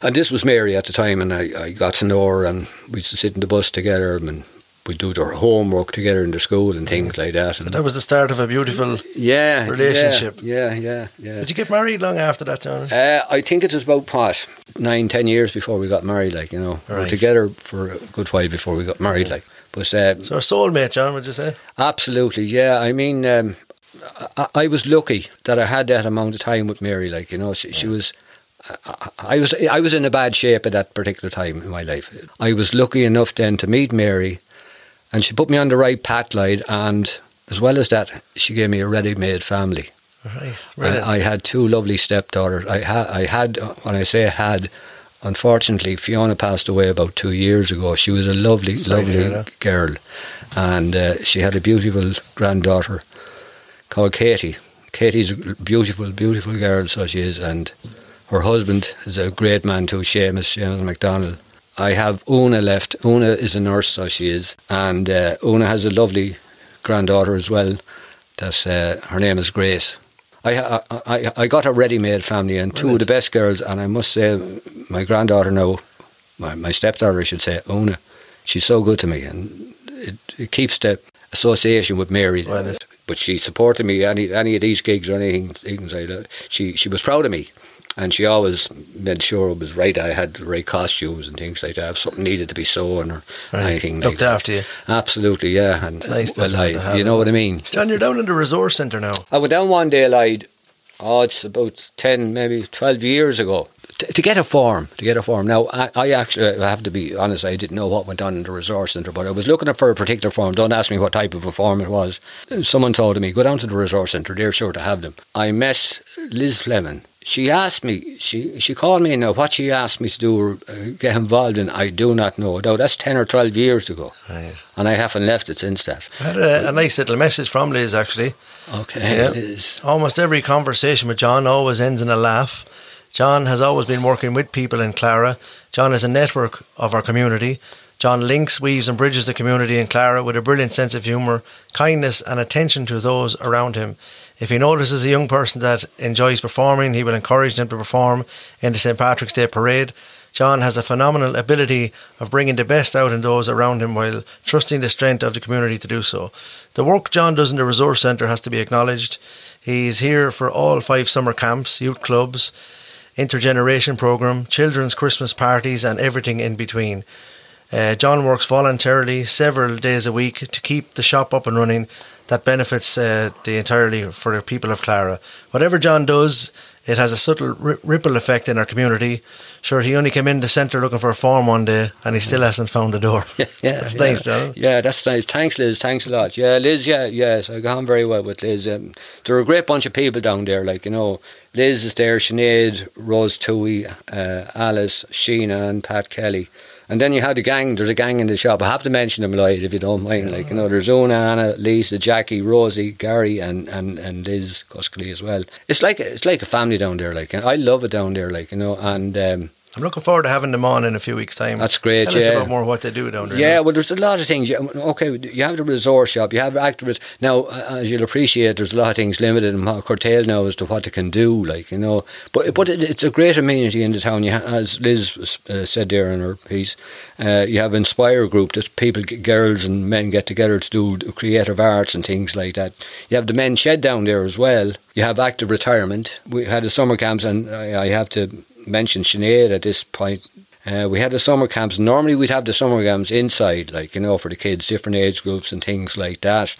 And this was Mary at the time, and I, I got to know her, and we used to sit in the bus together, and we'd do their homework together in the school and things like that. And
That was the start of a beautiful.
yeah,
relationship.
Yeah, yeah, yeah.
Did you get married long after that, John?
Uh, I think it was about what nine, ten years before we got married. Like you know, we were together for a good while before we got married. Like, but uh,
So, a soulmate, John, would you say?
Absolutely, yeah. I mean, um, I, I was lucky that I had that amount of time with Mary. Like you know, she, she was. I was I was in a bad shape at that particular time in my life. I was lucky enough then to meet Mary, and she put me on the right path, Lloyd. And as well as that, she gave me a ready-made family.
Right. Brilliant.
I had two lovely stepdaughters. I had, I had, when I say had, unfortunately, Fiona passed away about two years ago. She was a lovely,
Sorry
lovely girl, and uh, she had a beautiful granddaughter called Katie. Katie's a beautiful, beautiful girl, so she is, and her husband is a great man too, Seamus, Seamus MacDonald. I have Una left. Una is a nurse, so she is, and uh, Una has a lovely granddaughter as well. That uh, her name is Grace. I, I I I got a ready-made family and two of the best girls, and I must say, my granddaughter now, my, my stepdaughter, I should say, Una, she's so good to me, and it, it keeps the association with Mary. but she supported me any any of these gigs or anything, things like that. She she was proud of me, and she always made sure it was right. I had the right costumes and things like that. If something needed to be sewn or
Right.
anything
Looked
like that.
after you.
Absolutely, yeah. And
nice
well, I, you know what I mean.
John, you're down in the resource centre now.
I went down one day, Lloyd. Oh, it's about ten, maybe twelve years ago. To, to get a form, to get a form. Now, I, I actually, I have to be honest, I didn't know what went on in the resource centre, but I was looking for a particular form. Don't ask me what type of a form it was. Someone told me, go down to the resource centre, they're sure to have them. I met Liz Fleming. She asked me, she, she called me, now what she asked me to do or uh, get involved in, I do not know. Now, that's 10 or 12 years ago,
Right.
and I haven't left it since that.
I had a, a nice little message from Liz, actually.
Okay,
Yeah.
Liz.
Almost every conversation with John always ends in a laugh. John has always been working with people in Clara. John is a network of our community. John links, weaves, and bridges the community in Clara with a brilliant sense of humour, kindness, and attention to those around him. If he notices a young person that enjoys performing, he will encourage them to perform in the St. Patrick's Day parade. John has a phenomenal ability of bringing the best out in those around him while trusting the strength of the community to do so. The work John does in the Resource Centre has to be acknowledged. He's here for all five summer camps, youth clubs, intergeneration program, children's Christmas parties, and everything in between. Uh, John works voluntarily several days a week to keep the shop up and running. That benefits uh, the entirely for the people of Clara. Whatever John does, it has a subtle ri- ripple effect in our community. Sure, he only came in the centre looking for a form one day, and he still hasn't found the door.
Yeah,
That's
yeah.
nice, John.
Yeah, that's nice. Thanks, Liz. Thanks a lot. Yeah, Liz. Yeah, yes, I got on very well with Liz. Um, there are a great bunch of people down there. Like you know, Liz is there, Sinead, Rose Tui, uh, Alice, Sheena, and Pat Kelly. And then you have the gang. There's a gang in the shop. I have to mention them, Lloyd, if you don't mind. Like you know, there's Una, Anna, Lisa, Jackie, Rosie, Gary, and and and Liz Cuskley as well. It's like it's like a family down there. Like and I love it down there. Like you know, and. Um,
I'm looking forward to having them on in a few weeks' time.
That's great,
Tell us
yeah.
about more what they do down there.
Yeah,
now.
well, there's a lot of things. Okay, you have the resource shop, you have activists. Now, as you'll appreciate, there's a lot of things limited and curtailed now as to what they can do, like, you know. But but it, it's a great amenity in the town. You ha- as Liz uh, said there in her piece, uh, you have Inspire Group, just people, girls and men get together to do creative arts and things like that. You have the men's shed down there as well. You have active retirement. We had the summer camps, and I, I have to mention Sinead at this point. Uh, we had the summer camps. Normally, we'd have the summer camps inside, like you know, for the kids, different age groups and things like that.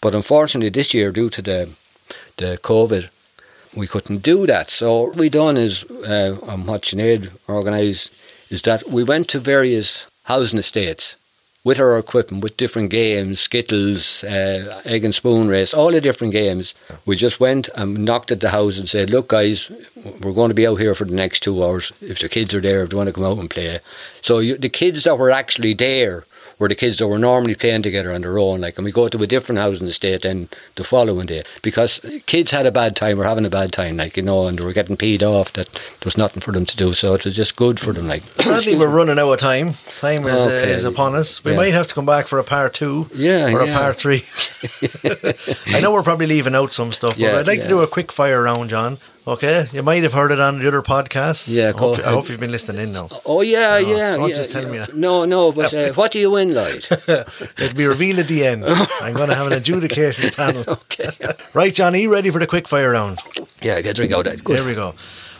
But unfortunately, this year, due to the the COVID, we couldn't do that. So what we done is, uh, and what Sinead organised, is that we went to various housing estates with our equipment, with different games, skittles, uh, egg and spoon race, all the different games. We just went and knocked at the house and said, "Look, guys, we're going to be out here for the next two hours. If the kids are there, if they want to come out and play." So you, the kids that were actually there were the kids that were normally playing together on their own. Like, and we go to a different house in the state then the following day because kids had a bad time, were having a bad time, like you know, and they were getting peed off. That there was nothing for them to do, so it was just good for them. Like,
Sadly, we're running out of time. Time is,
Okay.
uh, is upon us. We
Yeah.
might have to come back for a part two
Yeah,
or a
yeah.
part three. I know we're probably leaving out some stuff, but
Yeah,
I'd like to do a quick fire round, John. Okay, you might have heard it on the other podcasts.
Yeah,
I hope, I hope you've been listening in now.
Oh yeah,
No,
yeah,
don't
yeah.
just tell
yeah.
me that.
No, no, but uh, what do you win, Lloyd?
It'll be revealed at the end. I'm going to have an adjudicated panel.
okay.
Right, John, are you ready for the quick fire round?
Yeah, get a drink out of. Good.
Here we go.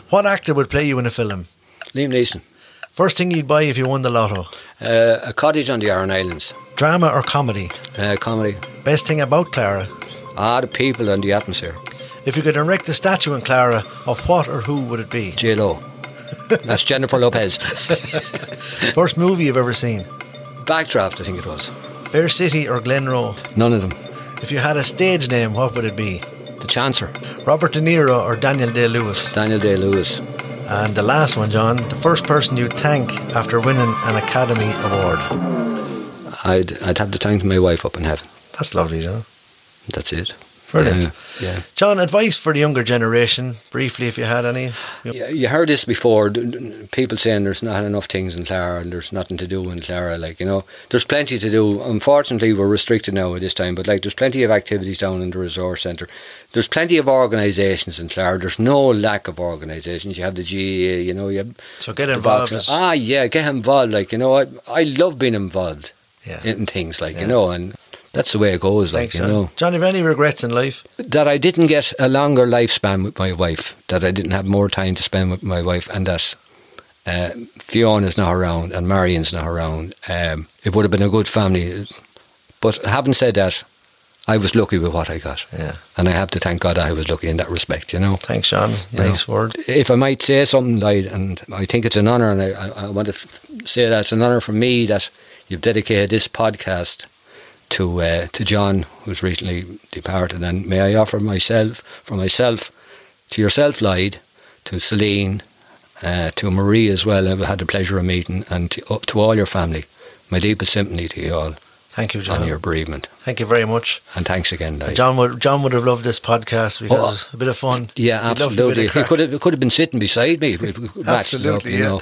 What actor would play you in a film?
Liam Neeson.
First thing you'd buy if you won the lotto?
Uh, a cottage on the Aran Islands.
Drama or comedy?
Uh, comedy.
Best thing about Clara?
Ah, the people and the atmosphere.
If you could erect a statue in Clara, of what or who would it be?
J Lo. That's Jennifer Lopez.
First movie you've ever seen?
Backdraft, I think it was.
Fair City or Glenroe?
None of them.
If you had a stage name, what would it be?
The Chancer.
Robert De Niro or Daniel Day Lewis?
Daniel Day Lewis.
And the last one, John, the first person you'd thank after winning an Academy Award.
I'd I'd have to thank my wife up in heaven.
That's lovely, John.
That's it.
Brilliant.
Yeah, yeah.
John, advice for the younger generation, briefly, if you had any.
Yeah, you heard this before. People saying there's not enough things in Clara and there's nothing to do in Clara. Like you know, there's plenty to do. Unfortunately, we're restricted now at this time. But like, there's plenty of activities down in the resource centre. There's plenty of organisations in Clara. There's no lack of organisations. You have the GAA. You know, you have
So get involved.
box- Ah, yeah, get involved. Like you know, I I love being involved
Yeah.
in things. Like
Yeah.
you know, and that's the way it goes. Like
Thanks,
you know.
John, have any regrets in life?
that I didn't get a longer lifespan with my wife, that I didn't have more time to spend with my wife, and that uh, Fiona's not around and Marion's not around. Um, it would have been a good family. But having said that, I was lucky with what I got.
Yeah.
And I have to thank God I was lucky in that respect, you know.
Thanks, John. Nice
know.
word.
If I might say something, like, and I think it's an honour, and I, I, I want to say that it's an honour for me that you've dedicated this podcast to uh, to John, who's recently departed. And may I offer myself, for myself, to yourself, Lloyd, to Celine, uh, to Marie as well, I've had the pleasure of meeting, and to, up to all your family, my deepest sympathy to you all
Thank you, John.
on your bereavement.
Thank you very much.
And thanks again, Lloyd.
John would John would have loved this podcast because
Oh.
it's a bit of fun.
yeah,
He'd love the bit of
absolutely. He could have, could have been sitting beside me. We- we matched it up,
Absolutely,
you
yeah.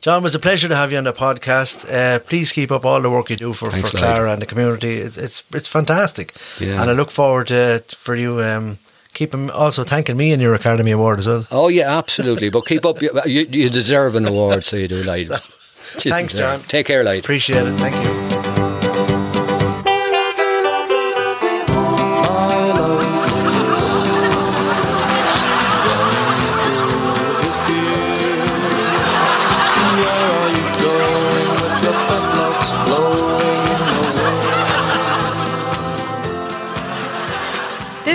John, it was a pleasure to have you on the podcast. Uh, please keep up all the work you do for,
Thanks,
for. Clara and the community. It's it's, it's fantastic,
Yeah.
and I look forward to for you um, keeping also thanking me in your Academy Award as well.
Oh yeah, absolutely. But keep up. You, you you deserve an award, so you do. You
Thanks, John.
Take care, Lloyd.
Appreciate it. Thank you.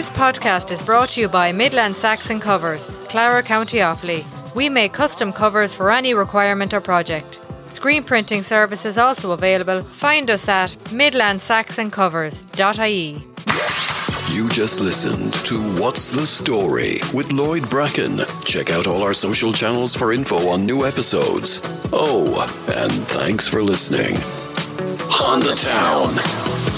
This podcast is brought to you by Midland Saxon Covers, Clara County Offaly. We make custom covers for any requirement or project. Screen printing service is also available. Find us at midlandsaxoncovers.ie.
You just listened to What's the Story with Lloyd Bracken. Check out all our social channels for info on new episodes. Oh, and thanks for listening. On the Town.